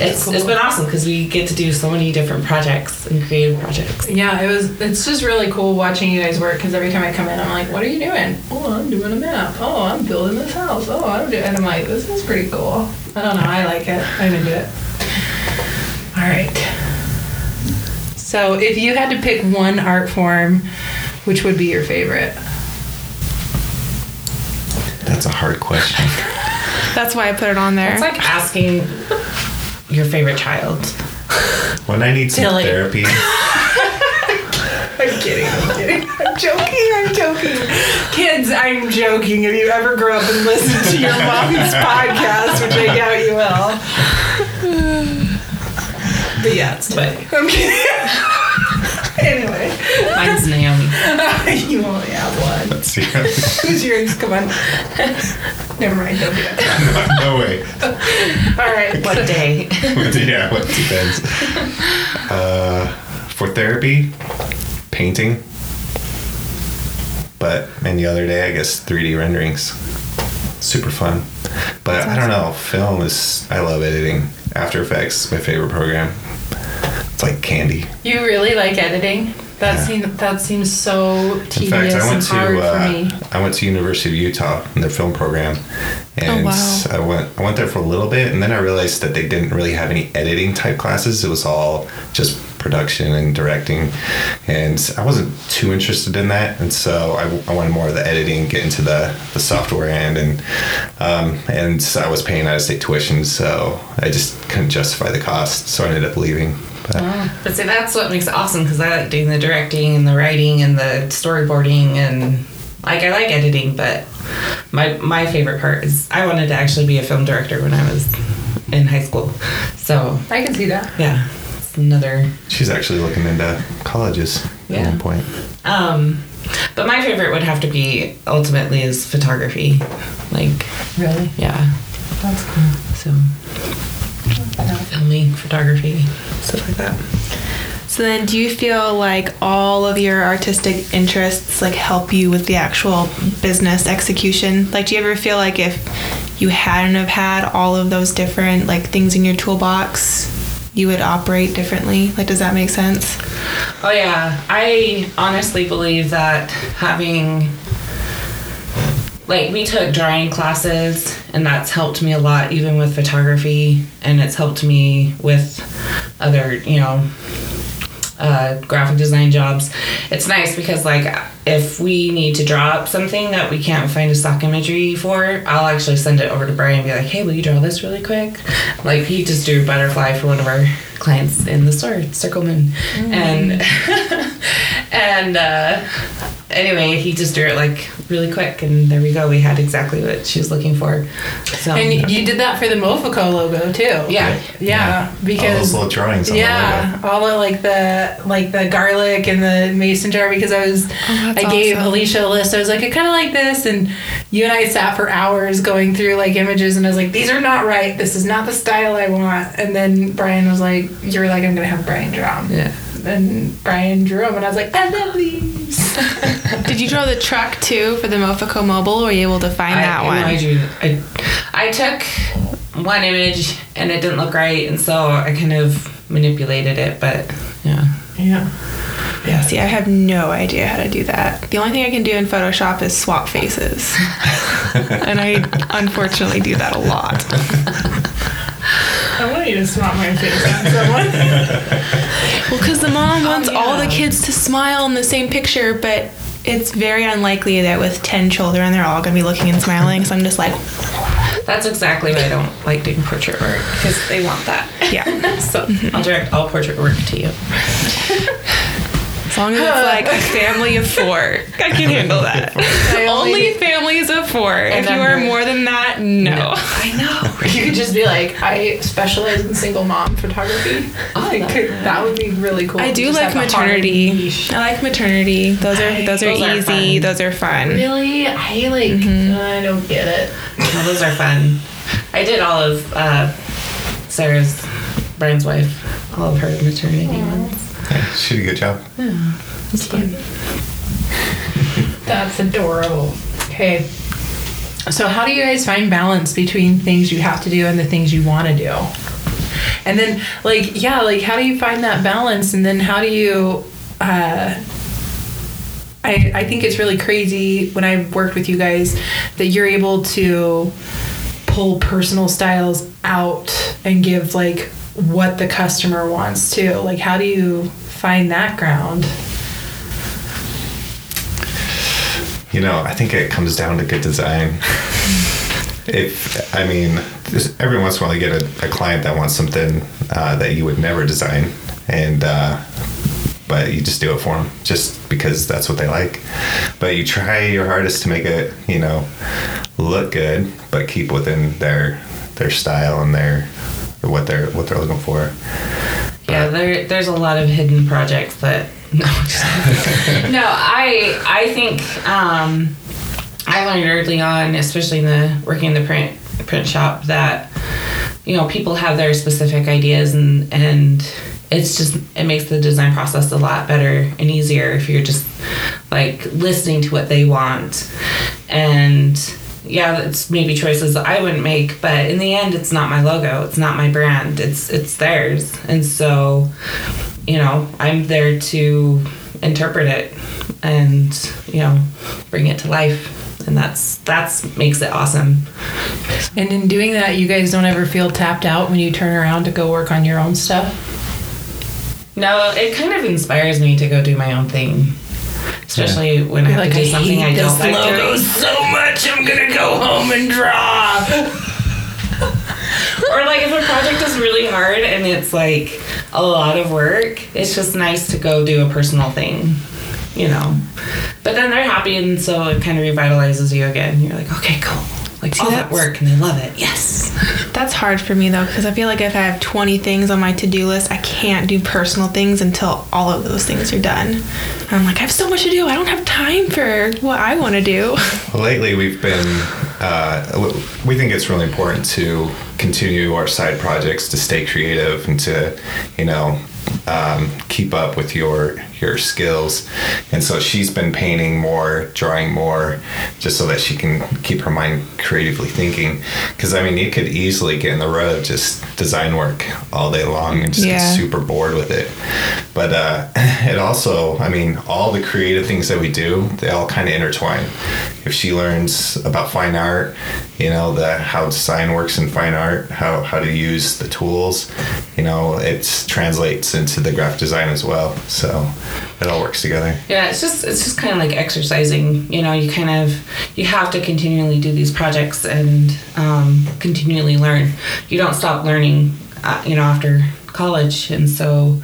it's, it's been awesome because we get to do so many different projects and creative projects. Yeah, it was. It's just really cool watching you guys work because every time I come in, I'm like, "What are you doing?" Oh, I'm doing a map. Oh, I'm building this house. Oh, I'm doing. And I'm like, "This is pretty cool." I don't know. I like it. I'm into it. All right. So, if you had to pick one art form, which would be your favorite? That's a hard question. That's why I put it on there. It's like asking your favorite child. when I need some Tilly. therapy, I'm kidding. I'm kidding. I'm joking. I'm joking. Kids, I'm joking. If you ever grow up and listen to your mom's podcast, which I doubt you will. But yeah, it's funny. I'm kidding. anyway, Mine's Naomi. you only have one. let's see. Who's yours? Come on. Never mind. Don't do that. no way. All right. What day? yeah, what depends. Uh, for therapy, painting. But any other day, I guess 3D renderings. Super fun. But I don't know. Film is. I love editing. After Effects is my favorite program. It's like candy. You really like editing? That Yeah. seems that seems so In tedious fact, I went and to hard uh, for me. I went to University of Utah in their film program, and wow. I went I went there for a little bit, and then I realized that they didn't really have any editing type classes. It was all just production and directing, and I wasn't too interested in that, and so I, I wanted more of the editing, get into the, the software end, and um, and I was paying out of state tuition, so I just couldn't justify the cost, so I ended up leaving. But But see, that's what makes it awesome because I like doing the directing and the writing and the storyboarding and Like I like editing, but my my favorite part is I wanted to actually be a film director when I was in high school. So I can see that. yeah, it's another She's actually looking into colleges Yeah. at one point. um but my favorite would have to be ultimately is photography. Like Really? yeah. That's cool. So filming, photography, stuff like that. So then, do you feel like all of your artistic interests like help you with the actual business execution? Like, do you ever feel like if you hadn't have had all of those different like things in your toolbox, you would operate differently? Like, does that make sense? Oh yeah, I honestly believe that having like we took drawing classes and that's helped me a lot even with photography and it's helped me with other, you know, uh, graphic design jobs. It's nice because like if we need to draw up something that we can't find a stock imagery for, I'll actually send it over to Brian and be like, "Hey, will you draw this really quick?" Like he just drew a butterfly for one of our clients in the store, Circle Moon, and and uh, anyway, he just drew it like really quick, and there we go. We had exactly what she was looking for. So And you did that for the Mofico logo too. yeah, Yeah, all because those little drawings. On The yeah, all the like the like the garlic and the mason jar because I was oh, I gave awesome. Alicia a list. I was like, I kind of like this, and you and I sat for hours going through like images, and I was like, these are not right. This is not the style I want. And then Brian was like, you were like, I'm gonna have Brian draw 'em." yeah. And Brian drew them, and I was like, I love these. Did you draw the truck too for the Mofico Mobile? Or were you able to find that one? I, drew, I, I took one image and it didn't look right, and so I kind of manipulated it. But yeah, yeah. Yeah, see, I have no idea how to do that. The only thing I can do in Photoshop is swap faces. and I unfortunately do that a lot. I want you to swap my face on someone. Well, because the mom oh, wants all the kids to smile in the same picture, but it's very unlikely that with 10 children, they're all going to be looking and smiling. So I'm just like, that's exactly why I don't like doing portrait work because they want that. yeah. So I'll direct all portrait work to you. As long as it's like a family of four, I can handle that. I Only families of four. If you are more than that, no. I know. You could just be like, I specialize in single mom photography. Oh, I that- could, that would be really cool. I do Just like have a hard maternity. I like maternity. Those are those are Those are easy. fun. those are fun. Really? I like, I don't get it. No, those are fun. I did all of uh, Sarah's, Brian's wife, all of her maternity ones. Yeah, she did a good job. It's fun. That's adorable. Okay. So, how do you guys find balance between things you have to do and the things you want to do? And then, like, yeah, like, how do you find that balance? And then, how do you, uh, I, I think it's really crazy when I've worked with you guys that you're able to pull personal styles out and give, like, what the customer wants to. Like, how do you find that ground? You know, I think it comes down to good design. if I mean, every once in a while you get a, a client that wants something uh, that you would never design, and uh, but you just do it for them just because that's what they like. But you try your hardest to make it, you know, look good, but keep within their their style and their what they're what they're looking for. Yeah, there, there's a lot of hidden projects that. No, no, I I think um, I learned early on, especially in the working in the print print shop, that you know people have their specific ideas and and it's just it makes the design process a lot better and easier if you're just like listening to what they want and yeah it's maybe choices that i wouldn't make but in the end it's not my logo it's not my brand it's it's theirs and so you know i'm there to interpret it and you know bring it to life and that's that's makes it awesome And in doing that, you guys don't ever feel tapped out when you turn around to go work on your own stuff? No, it kind of inspires me to go do my own thing. Especially when I have like, to do something hate I don't this like logo doing. so much, I'm gonna go home and draw. Or like if a project is really hard and it's like a lot of work, it's just nice to go do a personal thing. you know. But then they're happy, and so it kind of revitalizes you again. You're like, okay, cool. Like all that work, and they love it. Yes. That's hard for me though, because I feel like if I have 20 things on my to do list, I can't do personal things until all of those things are done. And I'm like, I have so much to do. I don't have time for what I want to do. Well, lately we've been, uh, we think it's really important to continue our side projects to stay creative and to, you know, um, keep up with your your skills. And so she's been painting more, drawing more, just so that she can keep her mind creatively thinking. Because I mean, you could easily get in the road just design work all day long and just Yeah. get super bored with it. But uh, it also, I mean, all the creative things that we do, they all kind of intertwine. If she learns about fine art, you know, the how design works in fine art, how how to use the tools, you know, it translates into the graphic design as well. So it all works together. Yeah, it's just it's just kind of like exercising. You know, you kind of you have to continually do these projects and um, continually learn. You don't stop learning, uh, you know, after college, and so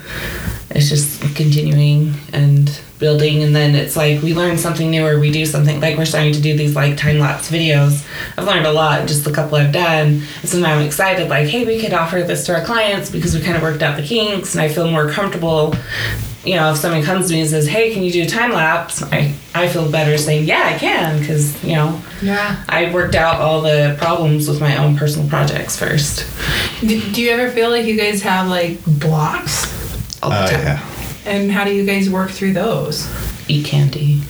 it's just continuing and building. And then it's like we learn something new or we do something. Like we're starting to do these like time lapse videos. I've learned a lot just the couple I've done. And so now I'm excited. Like, hey, we could offer this to our clients because we kind of worked out the kinks, and I feel more comfortable you know, if someone comes to me and says, "Hey, can you do a time lapse?" I I feel better saying, "Yeah, I can," because you know, Yeah. I worked out all the problems with my own personal projects first. Do, do you ever feel like you guys have like blocks? All the Uh, time. yeah. And how do you guys work through those? Eat candy.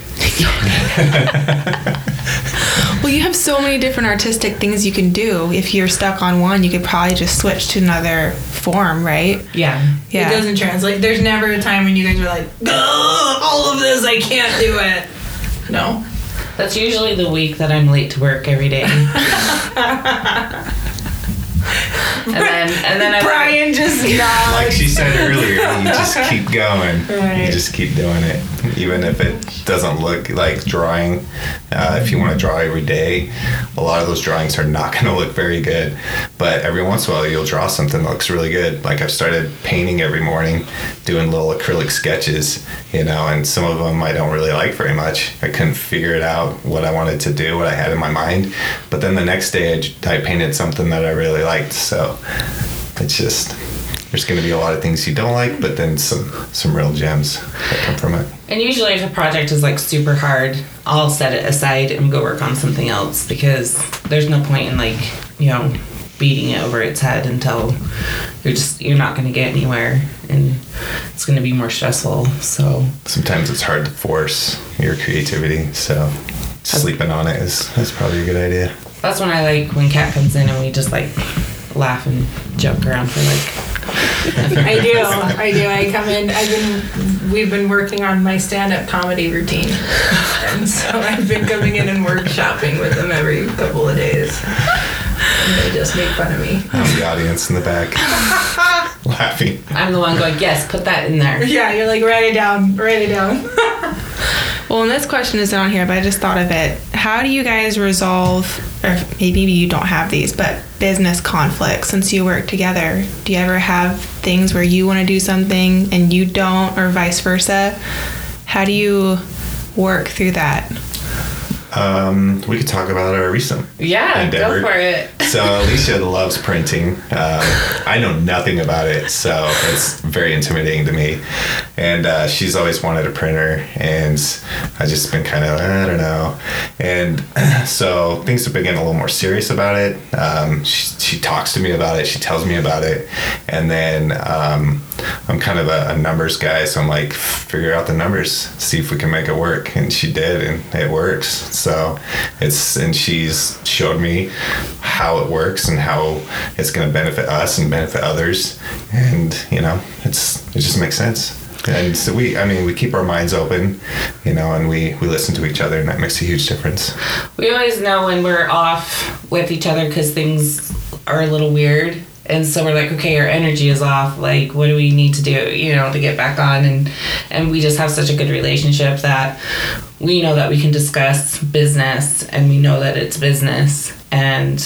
Well, you have so many different artistic things you can do. If you're stuck on one, you could probably just switch to another form, right? Yeah. Yeah. It doesn't translate. There's never a time when you guys are like, all of this, I can't do it. No. That's usually the week that I'm late to work every day. and then and then I Brian just nods. Like she said earlier, you just keep going. Right. You just keep doing it, even if it doesn't look like drawing. Uh, if you want to draw every day, a lot of those drawings are not going to look very good. But every once in a while, you'll draw something that looks really good. Like I've started painting every morning, doing little acrylic sketches, you know, and some of them I don't really like very much. I couldn't figure it out what I wanted to do, what I had in my mind. But then the next day, I painted something that I really liked. So it's just there's going to be a lot of things you don't like, but then some some real gems that come from it. And usually, if a project is like super hard, I'll set it aside and go work on something else because there's no point in like, you know, beating it over its head until you're just, you're not going to get anywhere and it's going to be more stressful. So, Sometimes it's hard to force your creativity, so sleeping on it is is probably a good idea. That's when I like when Kat comes in and we just like laugh and joke around for like, I do. I do. I come in. I've been. We've been working on my stand-up comedy routine, and so I've been coming in and workshopping with them every couple of days. And they just make fun of me. I'm the audience in the back laughing. I'm the one going, yes, put that in there. Yeah, you're like write it down. Write it down. Well, and this question isn't on here, but I just thought of it. How do you guys resolve, or maybe you don't have these, but business conflicts since you work together? Do you ever have things where you want to do something and you don't, or vice versa? How do you work through that? Um, we could talk about our recent Yeah, endeavor. go for it. So Alicia loves printing. Um, I know nothing about it, so it's very intimidating to me. And uh, she's always wanted a printer, and I just been kind of I don't know. And so things have been getting a little more serious about it. Um, she, she talks to me about it. She tells me about it, and then um, I'm kind of a, a numbers guy, so I'm like, figure out the numbers, see if we can make it work. And she did, and it works. So it's and she's showed me how it works and how it's going to benefit us and benefit others. And you know, it's it just makes sense. And so we, I mean, we keep our minds open, you know, and we we listen to each other, and that makes a huge difference. We always know when we're off with each other because things are a little weird. And so we're like, okay, our energy is off. Like, what do we need to do, you know, to get back on? And and we just have such a good relationship that we know that we can discuss business, and we know that it's business, and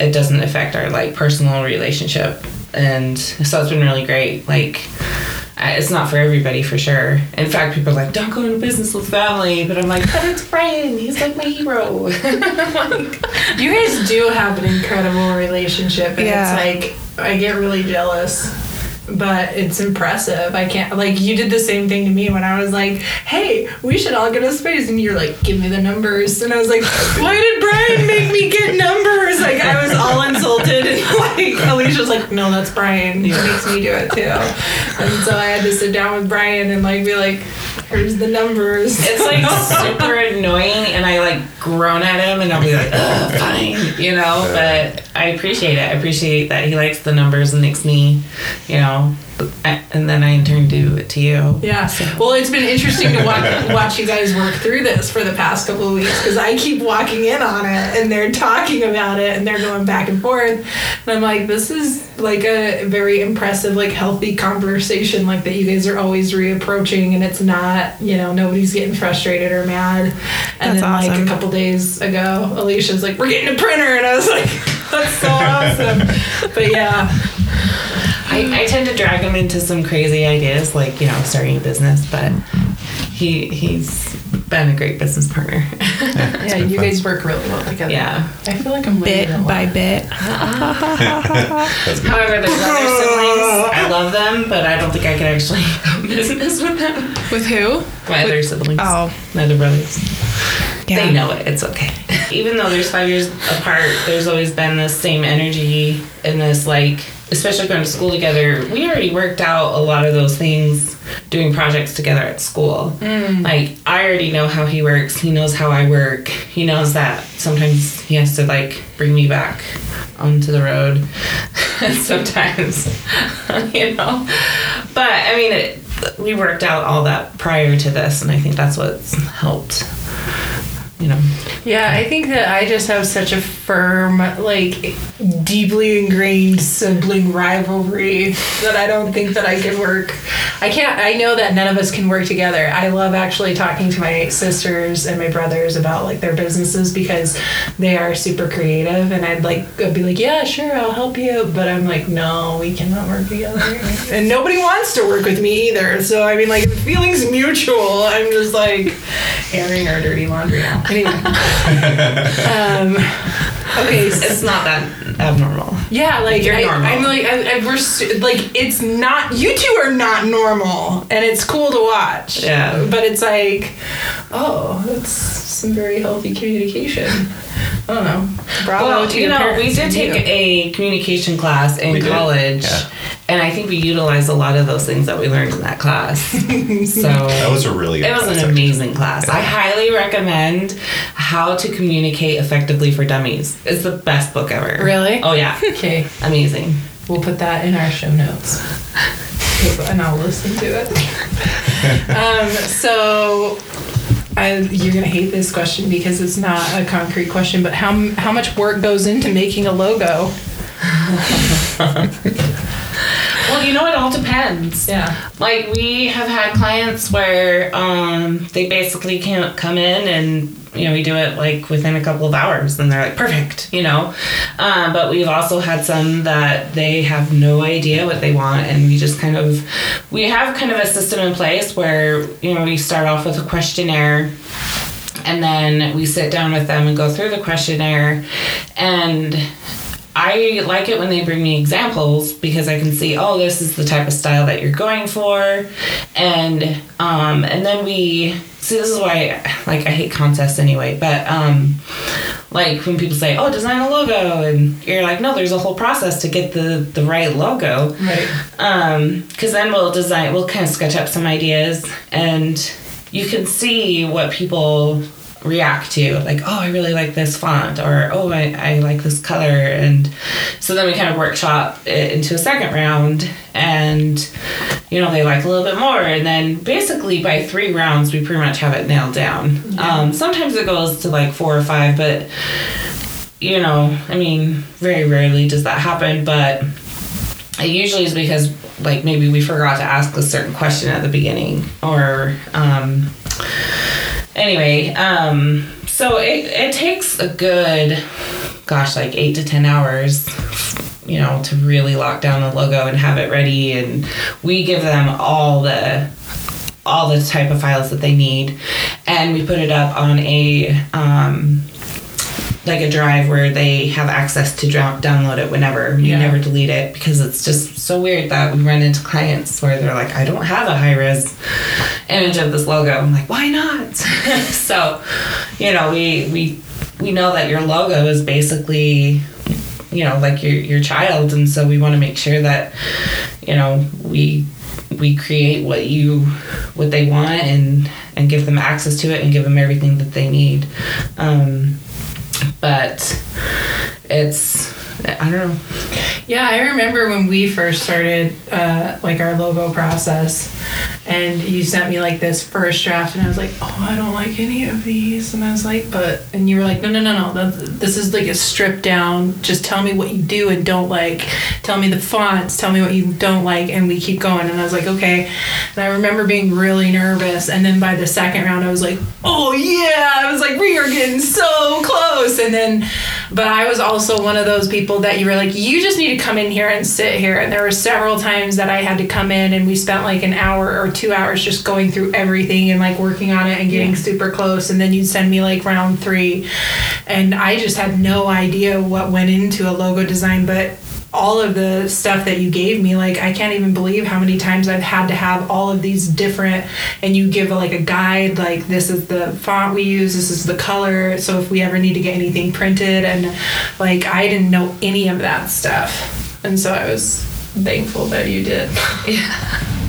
it doesn't affect our like personal relationship. And so it's been really great. Like, Uh, it's not for everybody for sure. In fact, people are like, don't go into business with family. But I'm like, but it's Brian. He's like my hero. like, You guys do have an incredible relationship, and Yeah. it's like I get really jealous. But it's impressive. I can't like you did the same thing to me when I was like, "Hey, we should all go to space," and you're like, "Give me the numbers," and I was like, "Why did Brian make me get numbers?" Like I was all insulted, and like Alicia's like, "No, that's Brian. He makes me do it too," and so I had to sit down with Brian and like be like, "Here's the numbers." it's like super annoying, and I like groan at him, and I'll be like, Ugh, fine, you know. But I appreciate it. I appreciate that he likes the numbers and makes me, you know. I- And then I in turn do it to you. Yeah. Well, it's been interesting to watch, watch you guys work through this for the past couple of weeks because I keep walking in on it and they're talking about it and they're going back and forth. And I'm like, this is like a very impressive, like healthy conversation, like that you guys are always reapproaching and it's not, you know, nobody's getting frustrated or mad. And That's then, like, a couple days ago, Alicia's like, we're getting a printer. And I was like, that's so awesome. But yeah. I, I tend to drag him into some crazy ideas, like you know, starting a business. But he he's been a great business partner. Yeah, good you fun. guys work really well together. Yeah. I feel like I'm bit learning a by lot. bit. That's good. However, there's other siblings. I love them, but I don't think I could actually do business with them. With who? My other siblings. Oh, My other brothers. yeah. They know it. It's okay. Even though there's five years apart, there's always been this same energy and this like, especially going to school together. We already worked out a lot of those things doing projects together at school. Mm. Like I already know how he works. He knows how I work. He knows that sometimes he has to like bring me back onto the road. sometimes, you know. But I mean, it, we worked out all that prior to this, and I think that's what's helped. You know. Yeah, I think that I just have such a firm, like, deeply ingrained sibling rivalry that I don't think that I can work. I can't, I know that none of us can work together. I love actually talking to my sisters and my brothers about, like, their businesses because they are super creative. And I'd, like, I'd be like, yeah, sure, I'll help you. But I'm like, no, we cannot work together. and nobody wants to work with me either. So, I mean, like, the feeling's mutual. I'm just, like, airing our dirty laundry now. Anyway. um, okay. s- It's not that abnormal. yeah, like You're I, normal. I'm like I, I, we're like it's not. You two are not normal, and it's cool to watch. Yeah. But it's like, oh, that's some very healthy communication. I don't know. Bravo well, to you your know, we did take you. a communication class in We college, yeah. and I think we utilized a lot of those things that we learned in that class. so That was a really good It was class, an actually. amazing class. I highly recommend How to Communicate Effectively for Dummies. It's the best book ever. Really? Oh yeah. Okay, Amazing. we'll put that in our show notes, and I'll listen to it. um, so. I, you're gonna hate this question because it's not a concrete question, but how how much work goes into making a logo? Well, you know, it all depends. Yeah. Like we have had clients where um, they basically can't come in and you know we do it like within a couple of hours and they're like perfect you know? Um, but we've also had some that they have no idea what they want and we just kind of we have kind of a system in place where you know we start off with a questionnaire and then we sit down with them and go through the questionnaire and I like it when they bring me examples because I can see, oh, this is the type of style that you're going for, and um, and then we see. This is why, like, I hate contests anyway. But um, like when people say, oh, design a logo, and you're like, no, there's a whole process to get the the right logo Right. Um, because then we'll design we'll kind of sketch up some ideas and you can see what people react to like oh i really like this font or oh i, I like this color. And so then we kind of workshop it into a second round and you know they like a little bit more. And then basically by three rounds we pretty much have it nailed down. Um, sometimes it goes to like four or five but you know i mean very rarely does that happen. But it usually is because like maybe we forgot to ask a certain question at the beginning or um anyway um so it, it takes a good gosh like eight to ten hours you know, to really lock down the logo and have it ready. And we give them all the all the type of files that they need, and we put it up on a um, like a drive where they have access to dro- download it whenever. You Yeah. never delete it because it's just so weird that we run into clients where they're like, I don't have a high res image of this logo. I'm like, why not? so, you know, we we we know that your logo is basically you know like your your child and so we want to make sure that you know we we create what you what they want and and give them access to it and give them everything that they need um but it's i don't know Yeah, I remember when we first started uh, like our logo process, and you sent me like this first draft, and I was like, "Oh, I don't like any of these," and I was like, "But," and you were like, "No, no, no, no. This is like a stripped down. Just tell me what you do and don't like. Tell me the fonts. Tell me what you don't like, and we keep going." And I was like, "Okay." And I remember being really nervous, and then by the second round, I was like, "Oh yeah!" I was like, "We are getting so close," and then. But I was also one of those people that you were like, you just need to come in here and sit here. And there were several times that I had to come in and we spent like an hour or two hours just going through everything and like working on it and getting super close. And then you'd send me like round three. And I just had no idea what went into a logo design. But all of the stuff that you gave me, like I can't even believe how many times I've had to have all of these different, and you give like a guide, like this is the font we use, this is the color, so if we ever need to get anything printed, and like I didn't know any of that stuff, and so I was thankful that you did.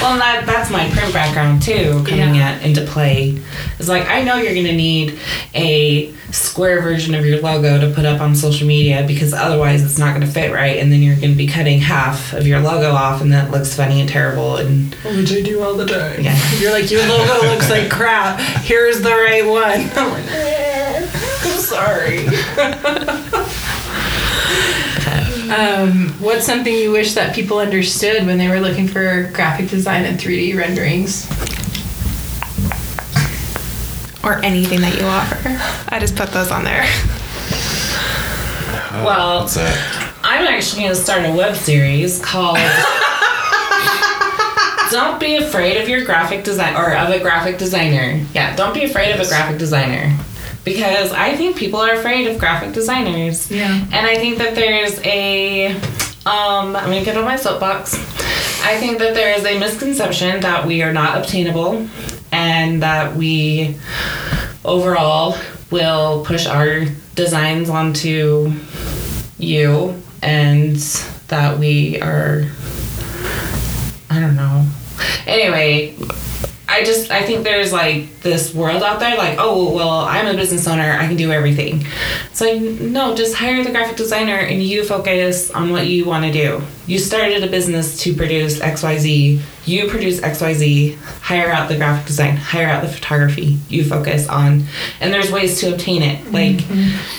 Well, that that's my print background too, coming Yeah. at into play. It's like I know you're gonna need a square version of your logo to put up on social media because otherwise it's not gonna fit right, and then you're gonna be cutting half of your logo off, and that looks funny and terrible. And Which I do all the time. Yeah. You're like, your logo looks like crap. Here's the right one. I'm like, "Eh, I'm sorry. um, what's something you wish that people understood when they were looking for graphic design and 3D renderings? Or anything that you offer. I just put those on there. well, I'm actually gonna start a web series called. Don't be afraid of your graphic design or of a graphic designer. Yeah, don't be afraid of a graphic designer. Because I think people are afraid of graphic designers. Yeah. And I think that there's a um I'm gonna get on my soapbox. I think that there is a misconception that we are not obtainable and that we overall will push our designs onto you and that we are I don't know. Anyway, I just I think there's like this world out there like, oh well, I'm a business owner, I can do everything. It's like no, just hire the graphic designer and you focus on what you want to do. You started a business to produce XYZ. You produce XYZ. Hire out the graphic design, hire out the photography. You focus on and there's ways to obtain it. Like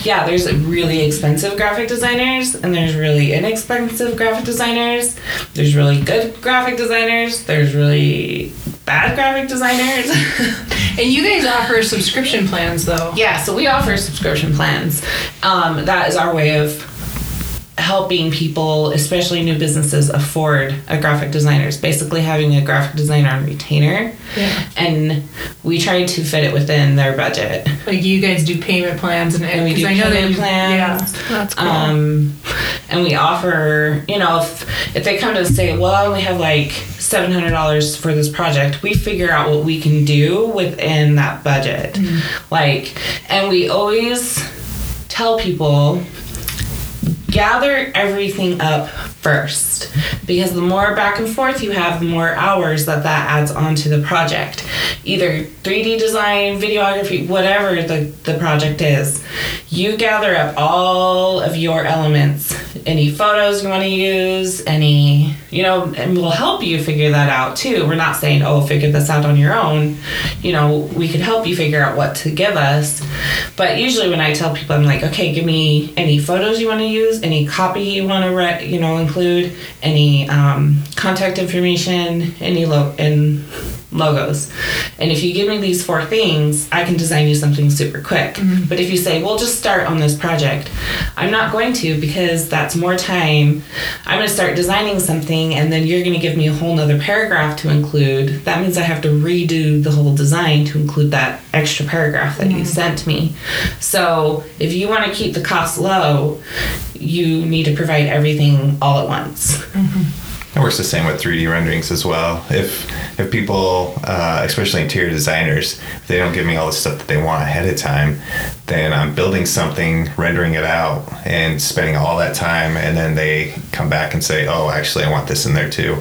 yeah, there's really expensive graphic designers and there's really inexpensive graphic designers. There's really good graphic designers. There's really bad graphic designers. And you guys offer subscription plans, though. yeah, so we offer subscription plans. Um, that is our way of helping people, especially new businesses, afford a graphic designer. It's basically having a graphic designer on retainer. Yeah. And we try to fit it within their budget. Like you guys do payment plans and, And we 'cause do I know payment that you- plans. That's cool. Um, and we offer, you know, if if they come to say, well, I only have like seven hundred dollars for this project, we figure out what we can do within that budget. Like, and we always tell people gather everything up first. Because the more back and forth you have the more hours that that adds onto the project. Either 3d design videography whatever the, the project is you gather up all of your elements. Any photos you want to use any you know and we'll help you figure that out too. We're not saying oh figure this out on your own. You know we could help you figure out what to give us. But usually when i tell people i'm like okay give me any photos you want to use any copy you want to re- you know include any um, contact information any lo- and logos. And if you give me these four things, I can design you something super quick. Mm-hmm. But if you say, well, just start on this project, I'm not going to because that's more time. I'm going to start designing something and then you're going to give me a whole nother paragraph to include. That means I have to redo the whole design to include that extra paragraph that you mm-hmm. sent me. So if you want to keep the cost low, you need to provide everything all at once. Mm-hmm. It works the same with 3D renderings as well. If if people, uh, especially interior designers, if they don't give me all the stuff that they want ahead of time, then I'm building something, rendering it out, and spending all that time, and then they come back and say, "Oh, actually, I want this in there too."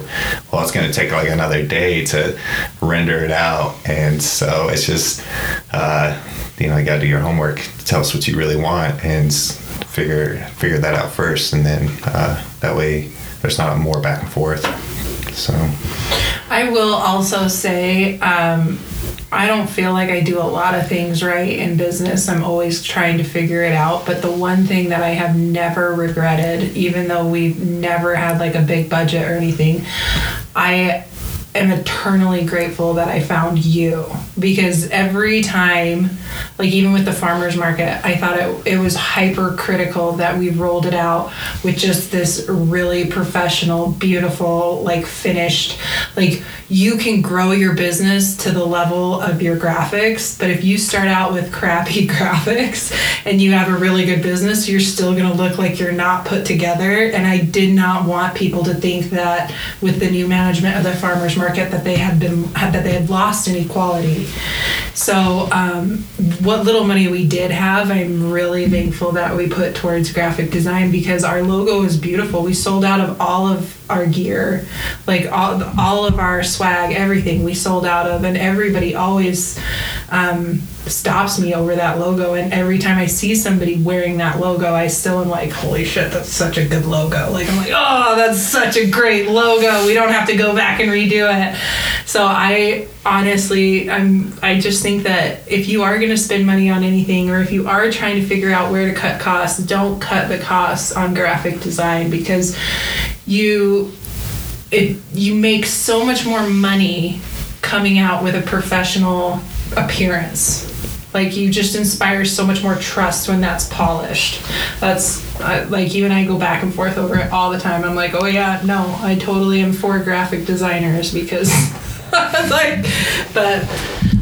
Well, it's going to take like another day to render it out, and so it's just, uh, you know, you got to do your homework. Tell us what you really want, and figure figure that out first, and then uh, that way there's not a more back and forth. So. I will also say, um, I don't feel like I do a lot of things right in business. I'm always trying to figure it out. But the one thing that I have never regretted, even though we've never had like a big budget or anything, I am eternally grateful that I found you because every time, like even with the farmers market, I thought it, it was hyper critical that we rolled it out with just this really professional, beautiful, like finished, like you can grow your business to the level of your graphics, but if you start out with crappy graphics and you have a really good business, you're still going to look like you're not put together. And I did not want people to think that with the new management of the farmers market that they had been had that they had lost any quality. So um, what little money we did have, I'm really thankful that we put towards graphic design because our logo is beautiful. We sold out of all of our gear, like all all of our swag, everything we sold out of, and everybody always um, stops me over that logo. And every time I see somebody wearing that logo, I still am like, holy shit, that's such a good logo. Like I'm like, oh, that's such a great logo. We don't have to go back and redo it. So I honestly, I'm I just think that if you are going to spend money on anything, or if you are trying to figure out where to cut costs, don't cut the costs on graphic design because you it you make so much more money coming out with a professional appearance. Like you just inspire so much more trust when that's polished. That's uh, like you and i go back and forth over it all the time. I'm like oh yeah no i totally am for graphic designers because like but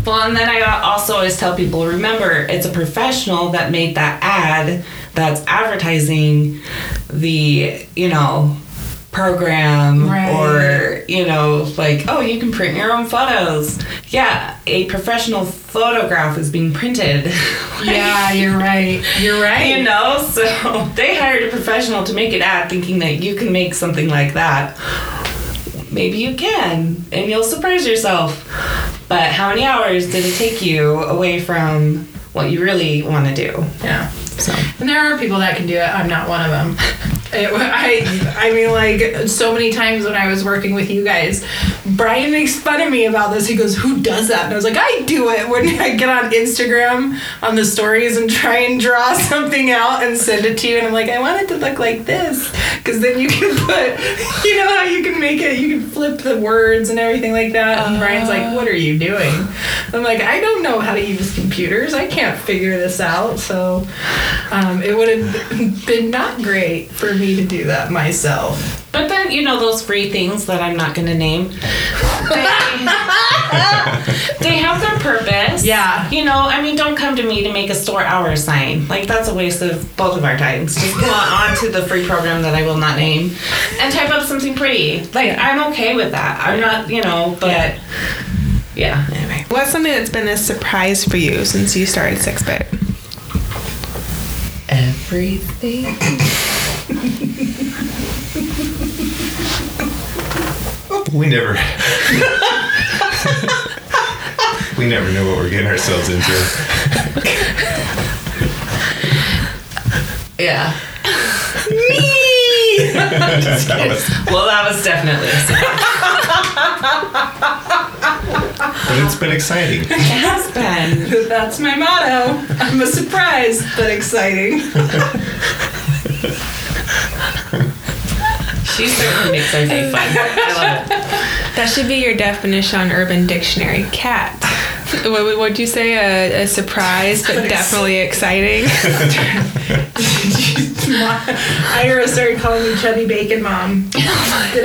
Well, and then I also always tell people remember, it's a professional that made that ad that's advertising the, you know, program Right. or, you know, like, oh, you can print your own photos. Yeah, a professional photograph is being printed. yeah you're right you're right You know, so they hired a professional to make an ad thinking that you can make something like that. Maybe you can, and you'll surprise yourself. But how many hours did it take you away from what you really want to do? yeah So, And there are people that can do it. I'm not one of them. It, I, I mean, like so many times when I was working with you guys, Brian makes fun of me about this. He goes, "Who does that?" And I was like, "I do it when I get on Instagram on the stories and try and draw something out and send it to you." And I'm like, "I want it to look like this," because then you can put, you know, how you can make it. You can flip the words and everything like that. And Brian's like, "What are you doing?" I'm like, "I don't know how to use computers. I can't figure this out." So um, it would have been not great for me to do that myself. but then you know those free things that I'm not going to name. They, they have their purpose. Yeah. You know, I mean, don't come to me to make a store hour sign. Like that's a waste of both of our times. Just go on to the free program that I will not name, and type up something pretty. Like I'm okay with that. I'm not, you know, but yeah. Anyway. What's something that's been a surprise for you since you started Six Bit? Everything. We never. we never knew what we're getting ourselves into. Yeah. That was- Well, that was definitely. A surprise. but it's been exciting. It has been. That's my motto. I'm a surprise, but exciting. She certainly makes our day fun. I love it. That should be your definition on Urban Dictionary. Cat. What would would you say? A, a surprise, but definitely exciting. Ira started calling me Chubby Bacon Mom. Did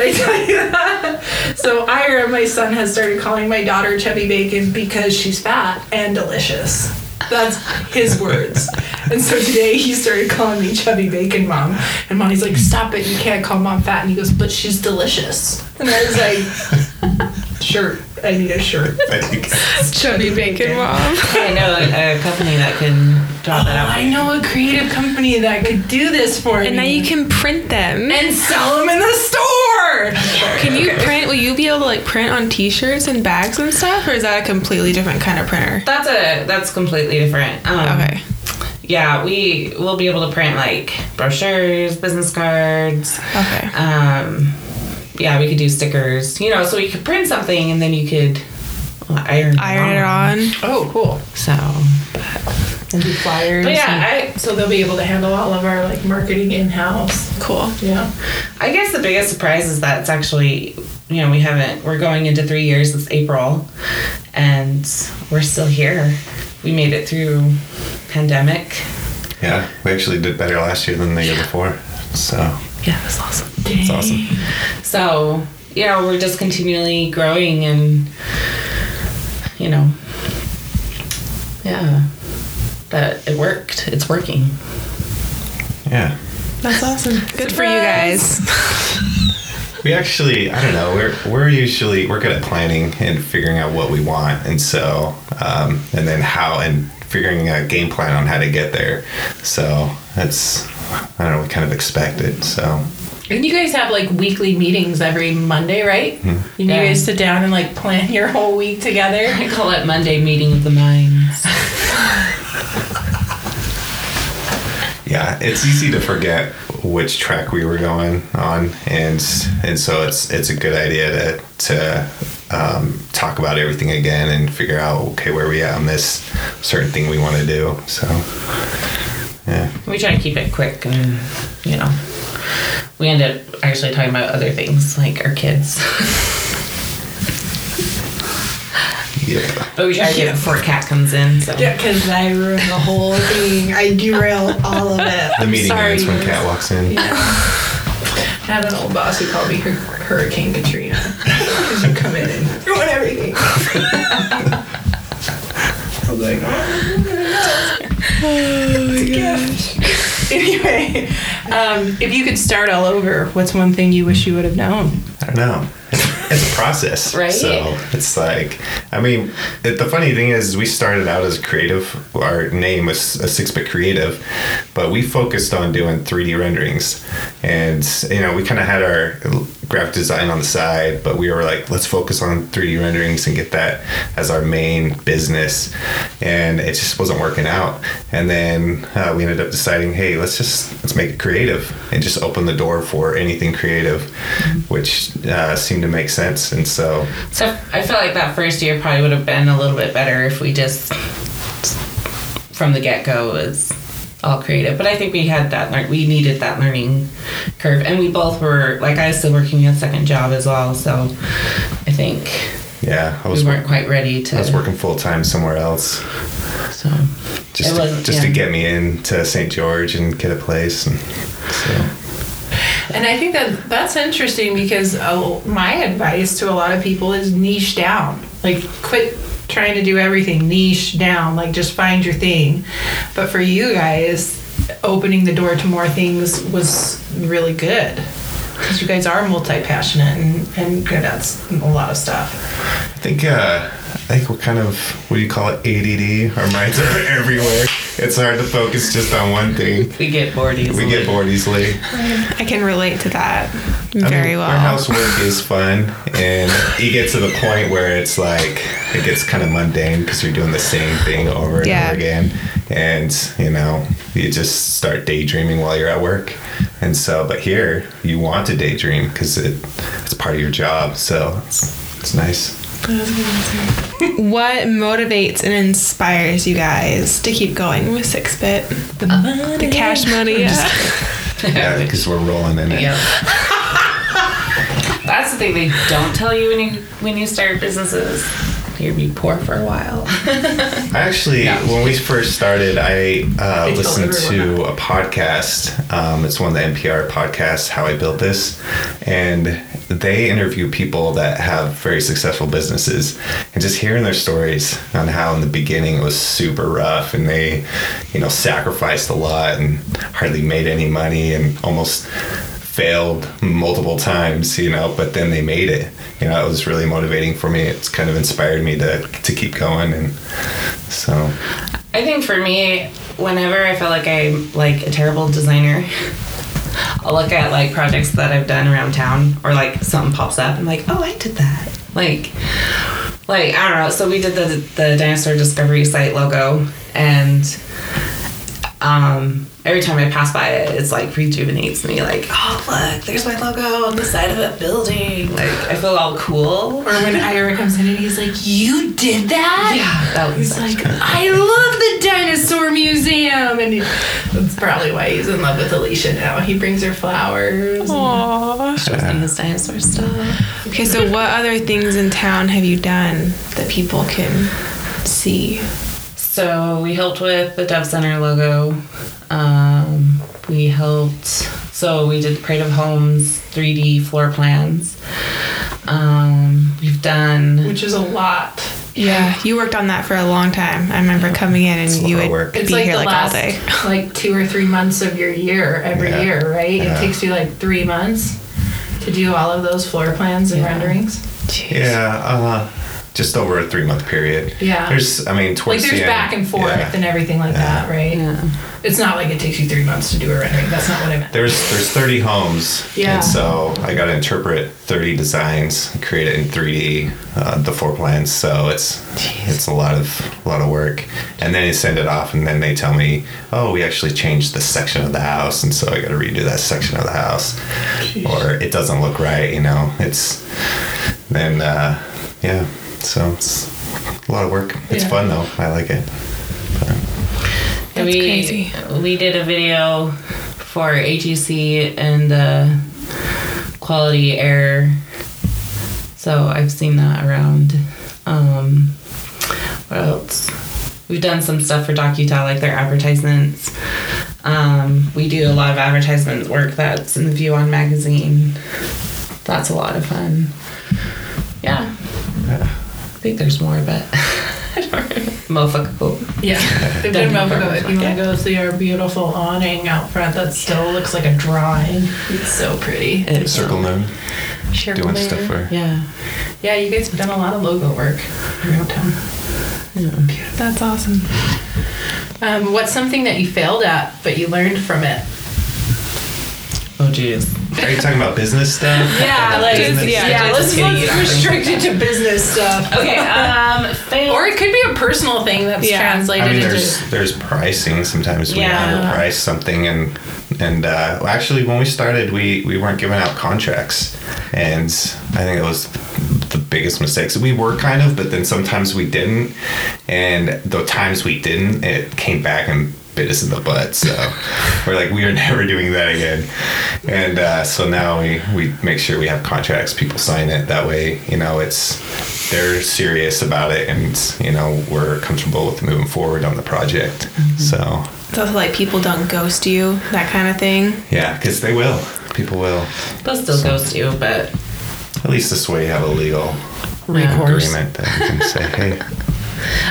I tell you that? So Ira, my son, has started calling my daughter Chubby Bacon because she's fat and delicious. That's his words. And so today he started calling me Chubby Bacon Mom. And Mommy's like, stop it, you can't call mom fat. And he goes, but she's delicious. And I was like, shirt. I need a shirt. Chubby bacon mom. I know a, a company that can draw that out. I know a creative company that could do this for me. And now you can print them. and sell them in the store. Can you print? Will you be able to like print on T-shirts and bags and stuff, or is that a completely different kind of printer? That's a that's completely different. Um, Okay. Yeah, we will be able to print like brochures, business cards. Okay. Um, yeah, we could do stickers. You know, so we could print something and then you could well, iron Iron it on. Oh, cool. So, And do flyers. but yeah, and- I so they'll be able to handle all of our like marketing in house. Cool. Yeah. I guess the biggest surprise is that it's actually you know we haven't we're going into three years this April, and we're still here. We made it through pandemic. Yeah, we actually did better last year than the year before. So Yeah, that's awesome. it's awesome. So, yeah, we're just continually growing and, you know, yeah, but it worked. It's working. Yeah. That's awesome. Good for you guys. We actually, I don't know, we're we're usually we're good at planning and figuring out what we want, and so um, and then how and figuring a game plan on how to get there. So that's I don't know, we kind of expect it. So And you guys have like weekly meetings every Monday, right? And you Yeah. guys sit down and like plan your whole week together. I call it Monday meeting of the minds. yeah, it's easy to forget which track we were going on, and and so it's it's a good idea to to um, talk about everything again and figure out okay where we at on this certain thing we want to do. So yeah. We try to keep it quick and, you know, we end up actually talking about other things like our kids. Yeah. But we try to get it before Cat comes in. So. Yeah, because I ruin the whole thing. I derail all of it. The I'm meeting sorry. ends when Cat walks in. I had an old boss who called me Hur- Hurricane Katrina because you come in and ruin everything. I was like, oh, my gosh. Anyway, um, if you could start all over, what's one thing you wish you would have known? I don't know. It's, it's a process, Right. So it's like, I mean, it, the funny thing is, we started out as creative. Our name was a six bit creative, but we focused on doing 3D renderings, and you know, we kind of had our graphic design on the side, but we were like, let's focus on 3D renderings and get that as our main business, and it just wasn't working out. And then uh, we ended up deciding, hey, let's just let's make it creative and just open the door for anything creative, which uh, seemed to make sense. And so, So I feel like that first year probably would have been a little bit better if we just from the get go was all creative. But I think we had that learn we needed that learning curve, and we both were like I was still working a second job as well. So I think yeah, I was. we weren't quite ready to. I was working full time somewhere else So just to, just to get me into St. George and get a place. And so, And I think that that's interesting because uh, my advice to a lot of people is niche down. Like, quit trying to do everything, niche down. Like, just find your thing. But for you guys, opening the door to more things was really good. Because you guys are multi passionate and, and good at a lot of stuff. I think uh, I think we're kind of what do you call it ADD? Our minds are everywhere. It's hard to focus just on one thing. we get bored easily. We get bored easily. I can relate to that I very mean, well. Our housework is fun, and you get to the point where it's like it gets kind of mundane because you're doing the same thing over and Yeah. over again, and you know you just start daydreaming while you're at work. And so, but here you want to daydream because it it's part of your job, so it's it's nice. What motivates and inspires you guys to keep going with Six Bit? The uh, money. The cash money. Yeah. Yeah, because we're rolling in it. Yeah. That's the thing they don't tell you when you when you start businesses. You'll be poor for a while. I actually, when we first started, I uh, listened to a podcast. Um, it's one of the NPR podcasts, How I Built This. And they interview people that have very successful businesses. And just hearing their stories on how in the beginning it was super rough and they, you know, sacrificed a lot and hardly made any money and almost failed multiple times, you know, but then they made it. You know, it was really motivating for me. It's kind of inspired me to, to keep going. And so, I think for me, whenever I feel like I'm like a terrible designer, I'll look at like projects that I've done around town or like something pops up and I'm like, oh, I did that. Like, like I don't know. So we did the the dinosaur discovery site logo, and um, every time I pass by it, it's like rejuvenates me. Like, oh look, there's my logo on the side of a building. Like, I feel all cool. Or when Ira comes in and he's like, "You did that?" Yeah, that was He's like, "I love the dinosaur museum," and he, that's probably why he's in love with Alicia now. He brings her flowers. Aww. shows me his dinosaur stuff. Okay, so what other things in town have you done that people can see? So we helped with the Dove Center logo. Um, we helped. So we did Parade of Homes 3D floor plans. Um, we've done. which is a lot. Yeah, you worked on that for a long time. I remember coming in and you would work. be It's like here like last all day. like two or three months of your year every Yeah. year, right? Yeah. It takes you like three months to do all of those floor plans and Yeah. renderings. Jeez. yeah, uh, just over a three month period. Yeah. There's, I mean, Like there's the end, back and forth yeah. and everything like that, right? Yeah. It's not like it takes you three months to do a rendering. That's not what I meant. There's there's 30 homes, Yeah. and so I got to interpret 30 designs, create it in 3D, uh, the floor plans. So it's it's a lot of a lot of work, and then you send it off, and then they tell me, oh, we actually changed the section of the house, and so I got to redo that section of the house, or it doesn't look right. You know, it's then uh, yeah. So it's a lot of work. It's Yeah. fun though. I like it. That's we, crazy. We did a video for HEC and the quality air. So I've seen that around. Um, what else? We've done some stuff for DocuTal, like their advertisements. Um, we do a lot of advertisement work that's in the View On magazine. That's a lot of fun. Yeah. I think there's more, but I don't remember. Mofo. Yeah, they've Done done for You want to go see our beautiful awning out front that still looks like a drawing? It's so pretty. It's Circle Moon Circle doing Moon. stuff for. Yeah. Yeah, you guys have done a lot of logo work around town. Yeah, That's awesome. Um, what's something that you failed at but you learned from it? Oh, jeez. Are you talking about business stuff? Yeah, like Business? yeah, yeah, let's, getting let's restrict it to business stuff. Okay, um, fail. Or it could be a personal thing that's Yeah. translated I mean, into. there's there's pricing. Sometimes we Yeah. overprice something, and and uh, well, actually, when we started, we we weren't giving out contracts, and I think it was the biggest mistakes. We were kind of, but then sometimes we didn't, and the times we didn't, it came back and bit us in the butt. So we're like, we are never doing that again. And uh, so now we we make sure we have contracts. People sign it. That way, you know, it's they're serious about it, and you know, we're comfortable with moving forward on the project. So It's also like people don't ghost you, that kind of thing. yeah, because they will. People will. They'll still ghost you, but At least this way, you have a legal Recourse. agreement that you can say, hey.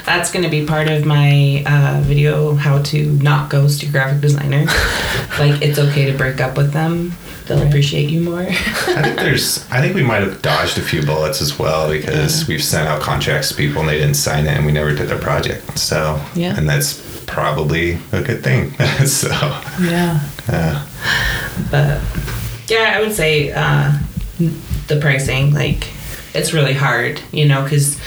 That's going to be part of my uh, video how to not ghost your graphic designer. like, it's okay to break up with them, they'll appreciate you more. I think there's. I think we might have dodged a few bullets as well because we've sent out contracts to people and they didn't sign it and we never did their project. So Yeah. and that's probably a good thing. so yeah. yeah, but yeah, I would say uh, the pricing, like, it's really hard, you know, because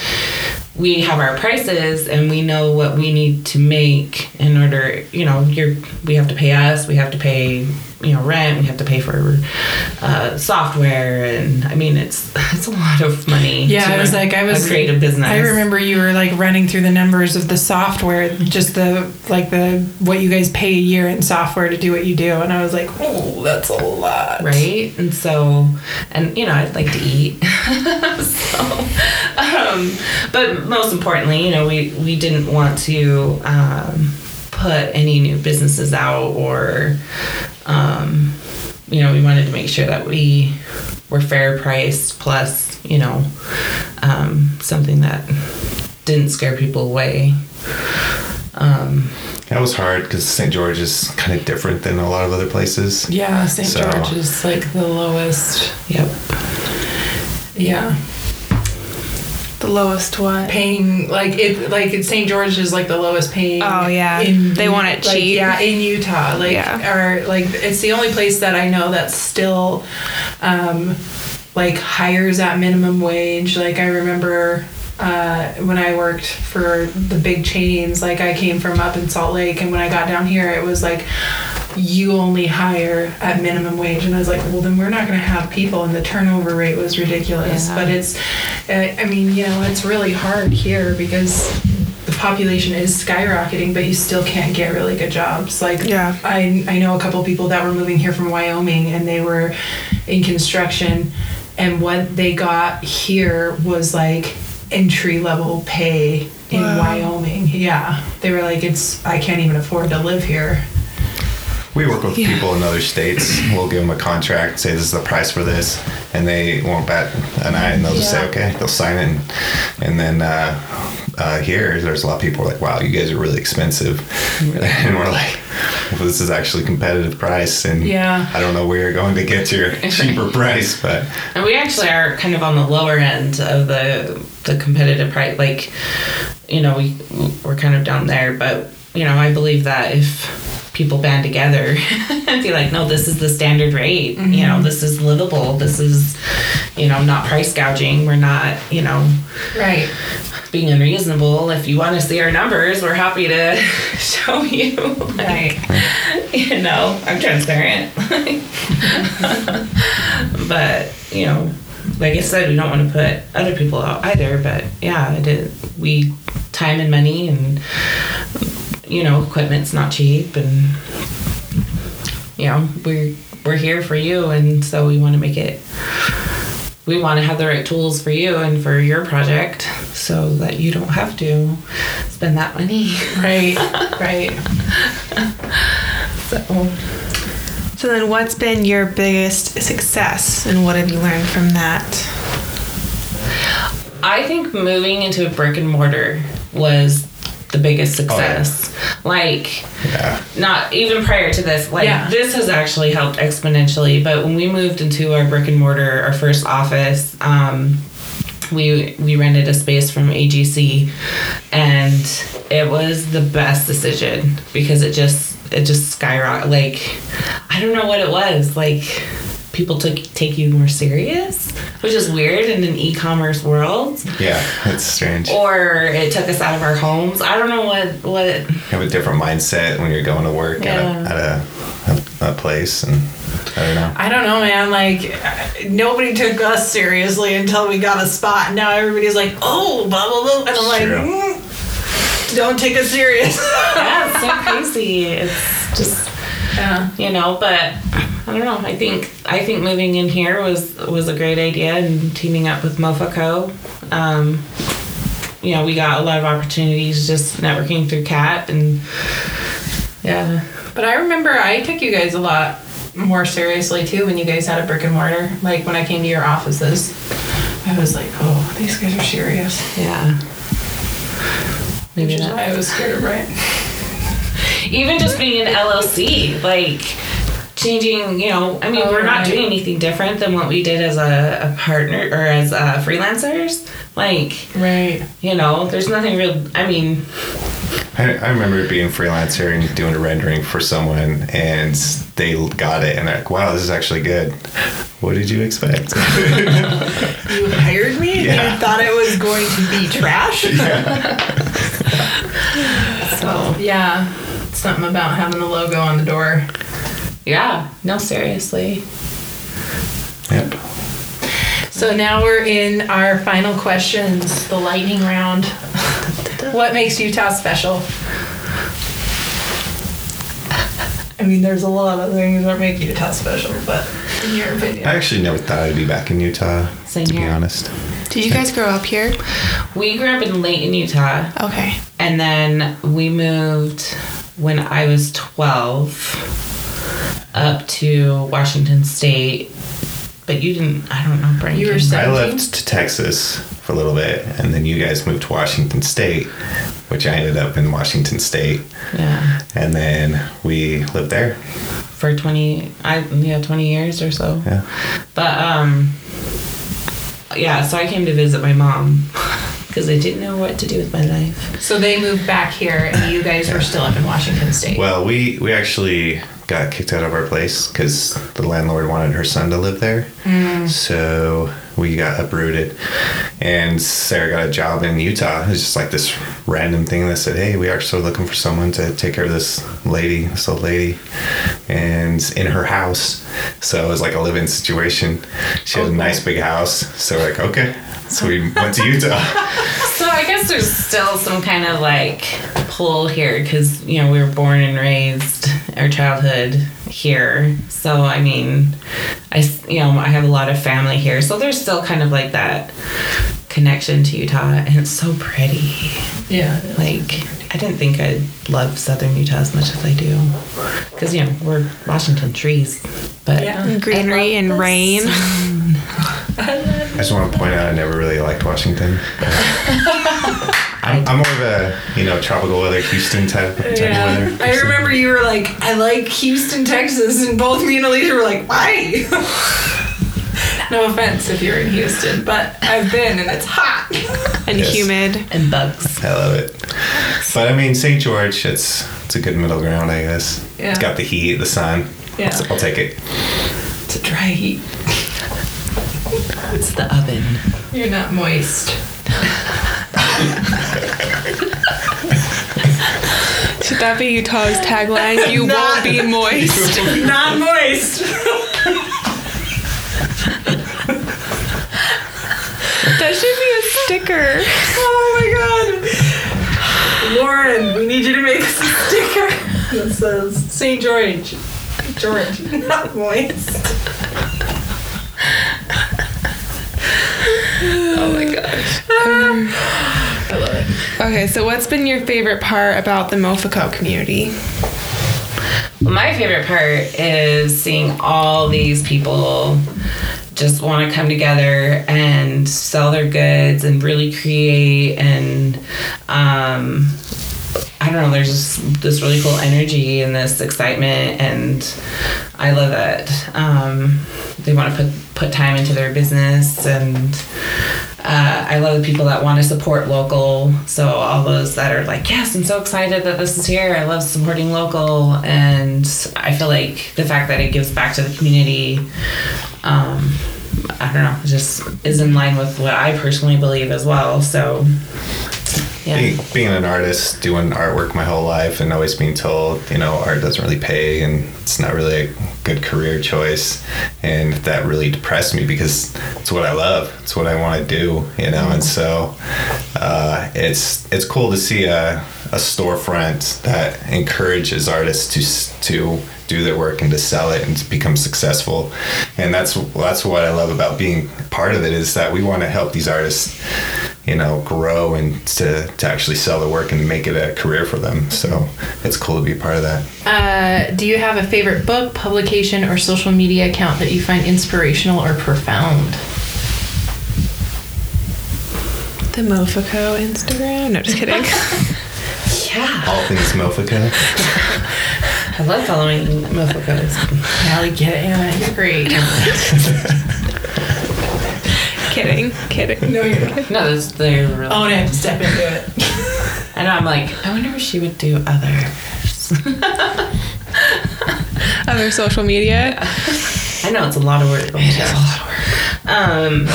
we have our prices and we know what we need to make in order, you know, you're we have to pay us, we have to pay you know rent. We have to pay for uh, software, and I mean it's it's a lot of money. Yeah, it was like I was a creative business. I remember you were like running through the numbers of the software, just the like the what you guys pay a year in software to do what you do, and I was like, oh, that's a lot, right? And so, and you know, I'd like to eat. so, um, but most importantly, you know, we we didn't want to um, put any new businesses out or, um, you know, we wanted to make sure that we were fair priced plus, you know, um, something that didn't scare people away. Um, That was hard because St. George is kind of different than a lot of other places. Yeah, St. So- George is like the lowest. yep. Yeah, The lowest what? paying like it like St. George is like the lowest paying. Oh, yeah. in, They want it like, cheap. Yeah, in Utah, like Yeah. or like it's the only place that I know that's still, um, like hires at minimum wage. Like I remember. Uh, when I worked for the big chains, like I came from up in Salt Lake, and when I got down here, it was like you only hire at minimum wage, and I was like, well, then we're not going to have people, and the turnover rate was ridiculous. Yeah. But it's, uh, I mean, you know, it's really hard here because the population is skyrocketing, but you still can't get really good jobs. Like, Yeah. I I know a couple people that were moving here from Wyoming, and they were in construction, and what they got here was like entry level pay in Wow. Wyoming. Yeah, they were like, it's I can't even afford to live here. We work with Yeah. people in other states. We'll give them a contract, say this is the price for this, and they won't bat an eye, and they'll just say okay. They'll sign it, and, and then uh, uh, here there's a lot of people are like, wow, you guys are really expensive, and we're like, well, this is actually competitive price, and Yeah. I don't know where you're going to get your cheaper price, but And we actually are kind of on the lower end of the the competitive price. Like, you know, we we're kind of down there, but you know, I believe that if people band together and be like, no, this is the standard rate. You know, mm-hmm. this is livable. This is, you know, not price gouging. We're not, you know, Right. being unreasonable. If you want to see our numbers, we're happy to show you. Like, you know, I'm transparent. but, you know, like I said, we don't want to put other people out either. But yeah, I did. We time and money and you know, equipment's not cheap and you know, we're we're here for you and so we want to make it we want to have the right tools for you and for your project so that you don't have to spend that money. Right. right. So So then, what's been your biggest success, and what have you learned from that? I think moving into a brick and mortar was the biggest success. Like yeah, not even prior to this like Yeah. this has actually helped exponentially but when we moved into our brick and mortar our first office um, we we rented a space from AGC and it was the best decision because it just it just skyrocketed like I don't know what it was like people took take you more serious which is weird in an e-commerce world yeah, it's strange. or it took us out of our homes I don't know what what You have a different mindset when you're going to work Yeah. at, a, at a, a place, and I don't know. I don't know, man. Like nobody took us seriously until we got a spot. Now everybody's like, "Oh, blah blah blah," and I'm like, mm, "Don't take us serious." yeah, it's so crazy. It's just yeah. you know, but I don't know. I think I think moving in here was was a great idea, and teaming up with Mofaco. Um, you know, we got a lot of opportunities just networking through CAP, and yeah, But I remember I took you guys a lot more seriously too when you guys had a brick and mortar. Like when I came to your offices, I was like, "Oh, these guys are serious." yeah. Maybe Which is not. why I was scared of Brian. Even just being an LLC, like changing, you know, I mean, Oh, we're not right. doing anything different than what we did as a, a partner or as uh, freelancers. Like, Right. you know, there's nothing real. I mean, I, I remember being a freelancer and doing a rendering for someone, and they got it, and they're like, "Wow, this is actually good." What did you expect? You hired me. Yeah. You thought it was going to be trash. So yeah, something about having the logo on the door. Yeah. No, seriously. Yep. So now we're in our final questions, the lightning round. what makes Utah special? I mean, there's a lot of things that make Utah special, but in your opinion, I actually never thought I'd be back in Utah. Same to be honest. Did you guys grow up here? We grew up in Layton, Utah. Okay. And then we moved when I was 12 up to Washington State. But you didn't, I don't know, Brandon. You were I 17? left to Texas for a little bit, and then you guys moved to Washington State, which I ended up in Washington State, Yeah. and then we lived there. For 20, I, yeah, 20 years or so. Yeah. But, um, yeah, so I came to visit my mom because I didn't know what to do with my life. So they moved back here, and you guys were still up in Washington State. Well, we we actually got kicked out of our place because the landlord wanted her son to live there. Hmm. So we got uprooted, and Sarah got a job in Utah. It was just like this random thing that said, "Hey, we are still looking for someone to take care of this lady, this old lady, and in her house." So it was like a live-in situation. She had a nice big house. So we're like, okay. So we went to Utah. So I guess there's still some kind of like pull here because you know we were born and raised our childhood here. So I mean, i you know I have a lot of family here, so there's still kind of like that connection to Utah, and it's so pretty. yeah. Like I didn't think I'd love Southern Utah as much as I do because you know we're Washington trees, but Yeah. Greenery and love the rain. I just want to point out I never really liked Washington. I'm, I'm more of a you know tropical weather, Houston type, type of weather. I remember you were like, I like Houston, Texas, and both me and Alicia were like, why? no offense if you're in Houston, but I've been and it's hot. And Yes. humid. and bugs. I love it. But I mean, St. George, it's it's a good middle ground, I guess. Yeah. It's got the heat, the sun. Yeah. I'll, I'll take it. It's a dry heat. It's the oven. You're not moist. Should that be Utah's tagline? You won't be moist. not moist. That should be a sticker. Oh my god. Lauren, we need you to make us a sticker that says St. George. George, not moist. Oh my gosh. I love it. Okay, so what's been your favorite part about the Mofico community? Well, my favorite part is seeing all these people just want to come together and sell their goods and really create and um, I don't know. There's just this really cool energy and this excitement, and I love it. Um, they want to put put time into their business, and uh, I love the people that want to support local. So all those that are like, yes, I'm so excited that this is here. I love supporting local, and I feel like the fact that it gives back to the community. Um, I don't know, just is in line with what I personally believe as well. So, yeah. Being, being an artist, doing artwork my whole life, and always being told, you know, art doesn't really pay and it's not really a good career choice. And that really depressed me because it's what I love. It's what I want to do, you know. And so uh, it's it's cool to see a, a storefront that encourages artists to to do their work and to sell it and to become successful. And that's that's what I love about being part of it is that we want to help these artists you know, grow and to, to actually sell their work and make it a career for them. So it's cool to be a part of that. Uh, do you have a favorite book, publication, or social media account that you find inspirational or profound? The Mofico Instagram? No, just kidding. Yeah. All things Mofico. I love following mofocos. Yeah, we get it, Anna. You're great. kidding. Kidding. no, you're not. No, that's they're really. Oh, and I have to step into it. I know. I'm like, I wonder if she would do other. Other social media? I know it's a lot of work. It is a lot of work. Um,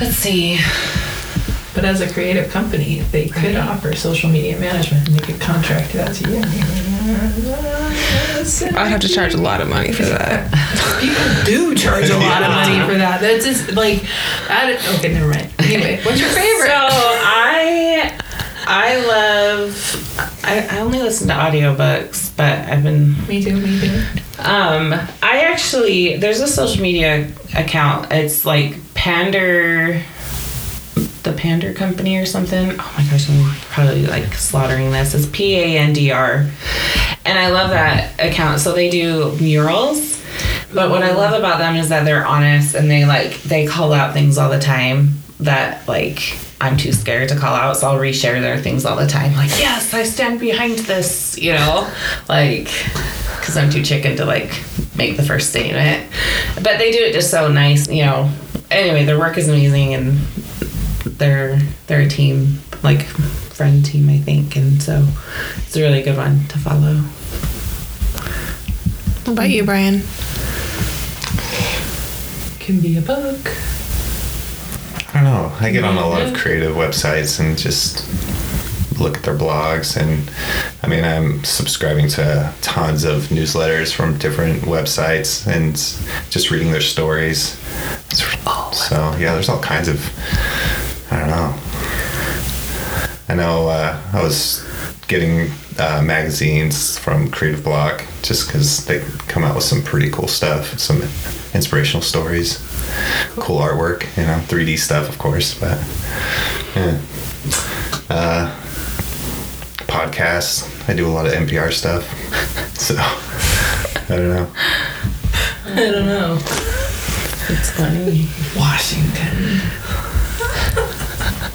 let's see. But as a creative company, they could offer social media management and they could contract it out to you. I'd have to charge a lot of money for that. People do charge a lot of money for that. That's just like, I don't- okay, never mind. Anyway, what's your favorite? So? I I love I, I only listen to audiobooks, but I've been me too, me too. um I actually there's a social media account. It's like Pander the Pander Company or something. Oh my gosh, I'm probably like slaughtering this. It's P A N D R. And I love that account. So they do murals. But what I love about them is that they're honest and they like they call out things all the time that like I'm too scared to call out, so I'll reshare their things all the time. Like, yes, I stand behind this, you know, like because I'm too chicken to like make the first statement. But they do it just so nice, you know. Anyway, their work is amazing and they're they're a team, like friend team, I think, and so it's a really good one to follow. What about you, Brian? Can be a book. I don't know. I get on a lot of creative websites and just look at their blogs. And I mean, I'm subscribing to tons of newsletters from different websites and just reading their stories. So, yeah, there's all kinds of, I don't know. I know uh, I was getting uh, magazines from Creative Bloq just because they come out with some pretty cool stuff, some inspirational stories, cool artwork, you know, 3D stuff, of course, but yeah. Uh, podcasts. I do a lot of NPR stuff, so I don't know. I don't know. It's funny. Washington.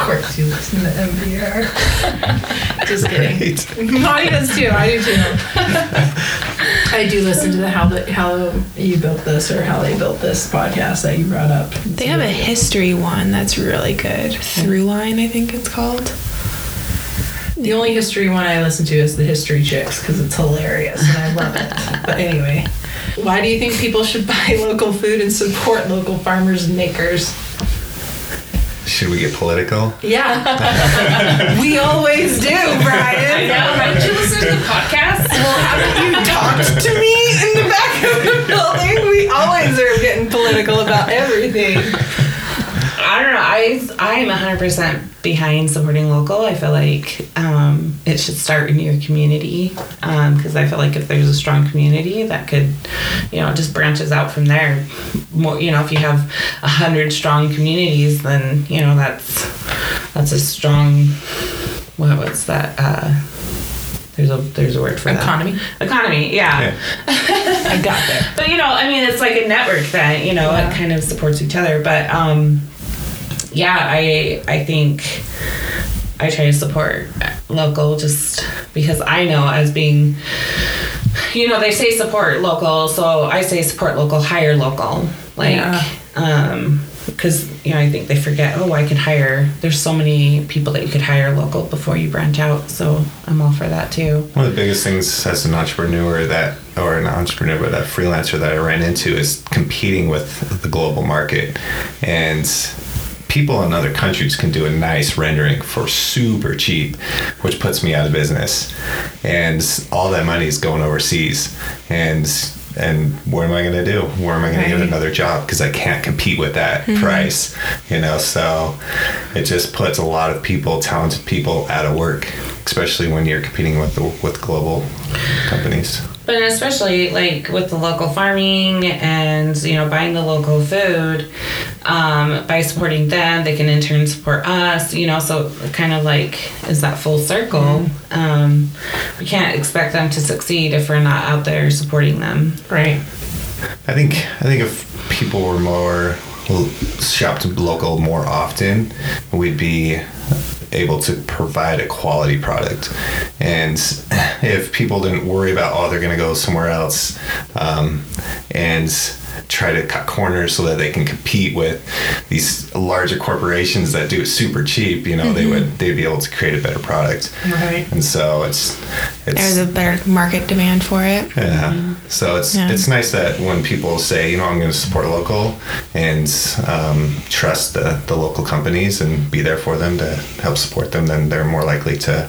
Of course, you listen to NPR. Just kidding. Right. Does too. I do too. I do listen to the how the how you built this or how they built this podcast that you brought up. They have a history one that's really good. Throughline, I think it's called. The only history one I listen to is the History Chicks because it's hilarious and I love it. But anyway, why do you think people should buy local food and support local farmers and makers? Should we get political? Yeah, we always do, Brian. Yeah, why don't you listen to the podcast? Well, haven't you talked to me in the back of the building? We always are getting political about everything. I don't know. I I am 100% behind supporting local. I feel like um, it should start in your community because I feel like if there's a strong community, that could, you know, just branches out from there. More, you know, if you have a hundred strong communities, then you know that's that's a strong. What was that? Uh, there's a there's a word for that. Economy. Economy, yeah. Yeah. I got there. But you know, I mean, it's like a network that you know Yeah. it kind of supports each other. But um, yeah, I I think I try to support local just because I know as being, you know, they say support local, so I say support local, hire local, like Yeah. um. Because you know, I think they forget. Oh, I could hire. There's so many people that you could hire local before you branch out. So I'm all for that too. One of the biggest things as an entrepreneur that, or an entrepreneur, but a freelancer that I ran into is competing with the global market. And people in other countries can do a nice rendering for super cheap, which puts me out of business. And all that money is going overseas. And and what am I going to do? Where am I going to get another job? Because I can't compete with that mm-hmm. price, you know. So it just puts a lot of people, talented people, out of work, especially when you're competing with the, with global companies. But especially like with the local farming and you know buying the local food, um, by supporting them, they can in turn support us. You know, so kind of like is that full circle. Um, we can't expect them to succeed if we're not out there supporting them. Right. I think I think if people were more shopped local more often, we'd be able to provide a quality product. And if people didn't worry about oh they're going to go somewhere else, um, and try to cut corners so that they can compete with these larger corporations that do it super cheap, you know, they would they'd be able to create a better product. Right. And so it's it's There's a better market demand for it. yeah. So it's Yeah. it's nice that when people say, you know, I'm going to support local and um, trust the, the local companies and be there for them to help support them, then they're more likely to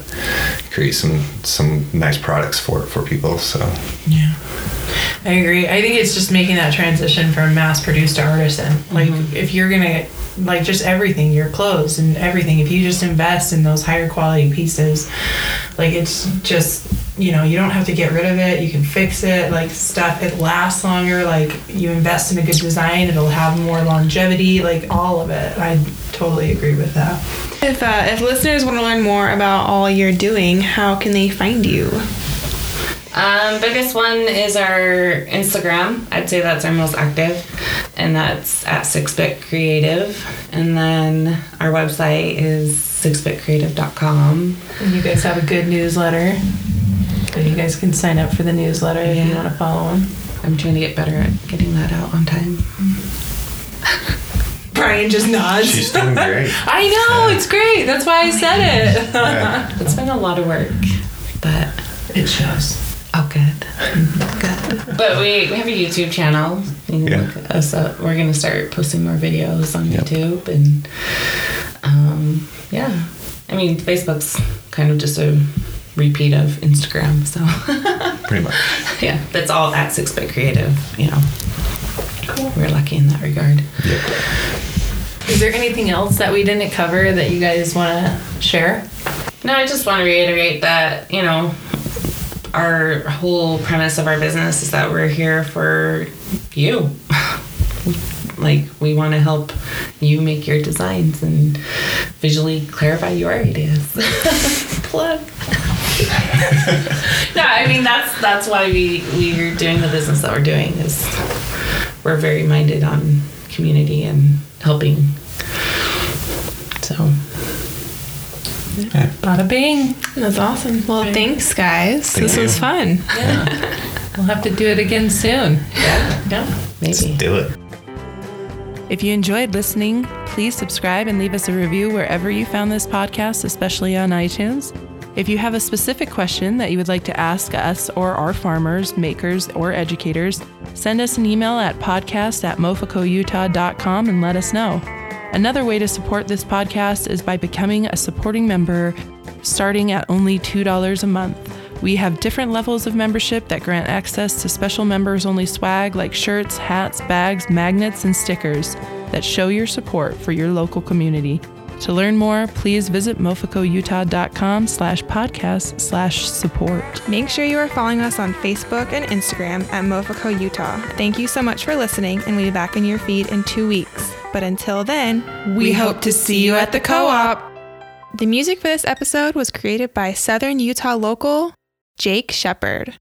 create some some nice products for for people. So Yeah. I agree. I think it's just making that transition from mass produced to artisan. Like if you're gonna like just everything, your clothes and everything, if you just invest in those higher quality pieces, like it's just you know, you don't have to get rid of it, you can fix it, like stuff it lasts longer, like you invest in a good design, it'll have more longevity, like all of it. I totally agree with that. If uh, if listeners want to learn more about all you're doing, how can they find you? Um, biggest one is our Instagram. I'd say that's our most active, and that's at Six Bit Creative. And then our website is sixbitcreative.com. And you guys have a good newsletter. So you guys can sign up for the newsletter if you want to follow them. I'm trying to get better at getting that out on time. Brian just nods. she's doing great. I know, it's great. That's why I said it. Yeah. It's been a lot of work, but It shows. Oh, good. good. But we, we have a YouTube channel. You can Yeah. look us up. We're gonna start posting more videos on Yep. YouTube and um, yeah. I mean, Facebook's kind of just a repeat of Instagram, so Pretty much. yeah, that's all at Six Bit Creative. You know, cool. we're lucky in that regard. Yep. Is there anything else that we didn't cover that you guys want to share? No, I just want to reiterate that, you know, our whole premise of our business is that we're here for you. like, we want to help you make your designs and visually clarify your ideas. Plug. no, I mean that's that's why we we're doing the business that we're doing is we're very minded on community and helping. So Bada bing. That's awesome. Well, thanks, guys. Thank this was you. fun. We'll have to do it again soon. yeah, Yeah. maybe. Do it. If you enjoyed listening, please subscribe and leave us a review wherever you found this podcast, especially on iTunes. If you have a specific question that you would like to ask us or our farmers, makers, or educators, send us an email at podcast at moficoutah.com and let us know. Another way to support this podcast is by becoming a supporting member starting at only $2 a month. We have different levels of membership that grant access to special members only swag like shirts, hats, bags, magnets, and stickers that show your support for your local community. To learn more, please visit moficoutah.com slash podcast slash support. Make sure you are following us on Facebook and Instagram at Mofico Utah. Thank you so much for listening, and we'll be back in your feed in two weeks. But until then, We hope to see you at the co-op. The music for this episode was created by Southern Utah local Jake Shepard.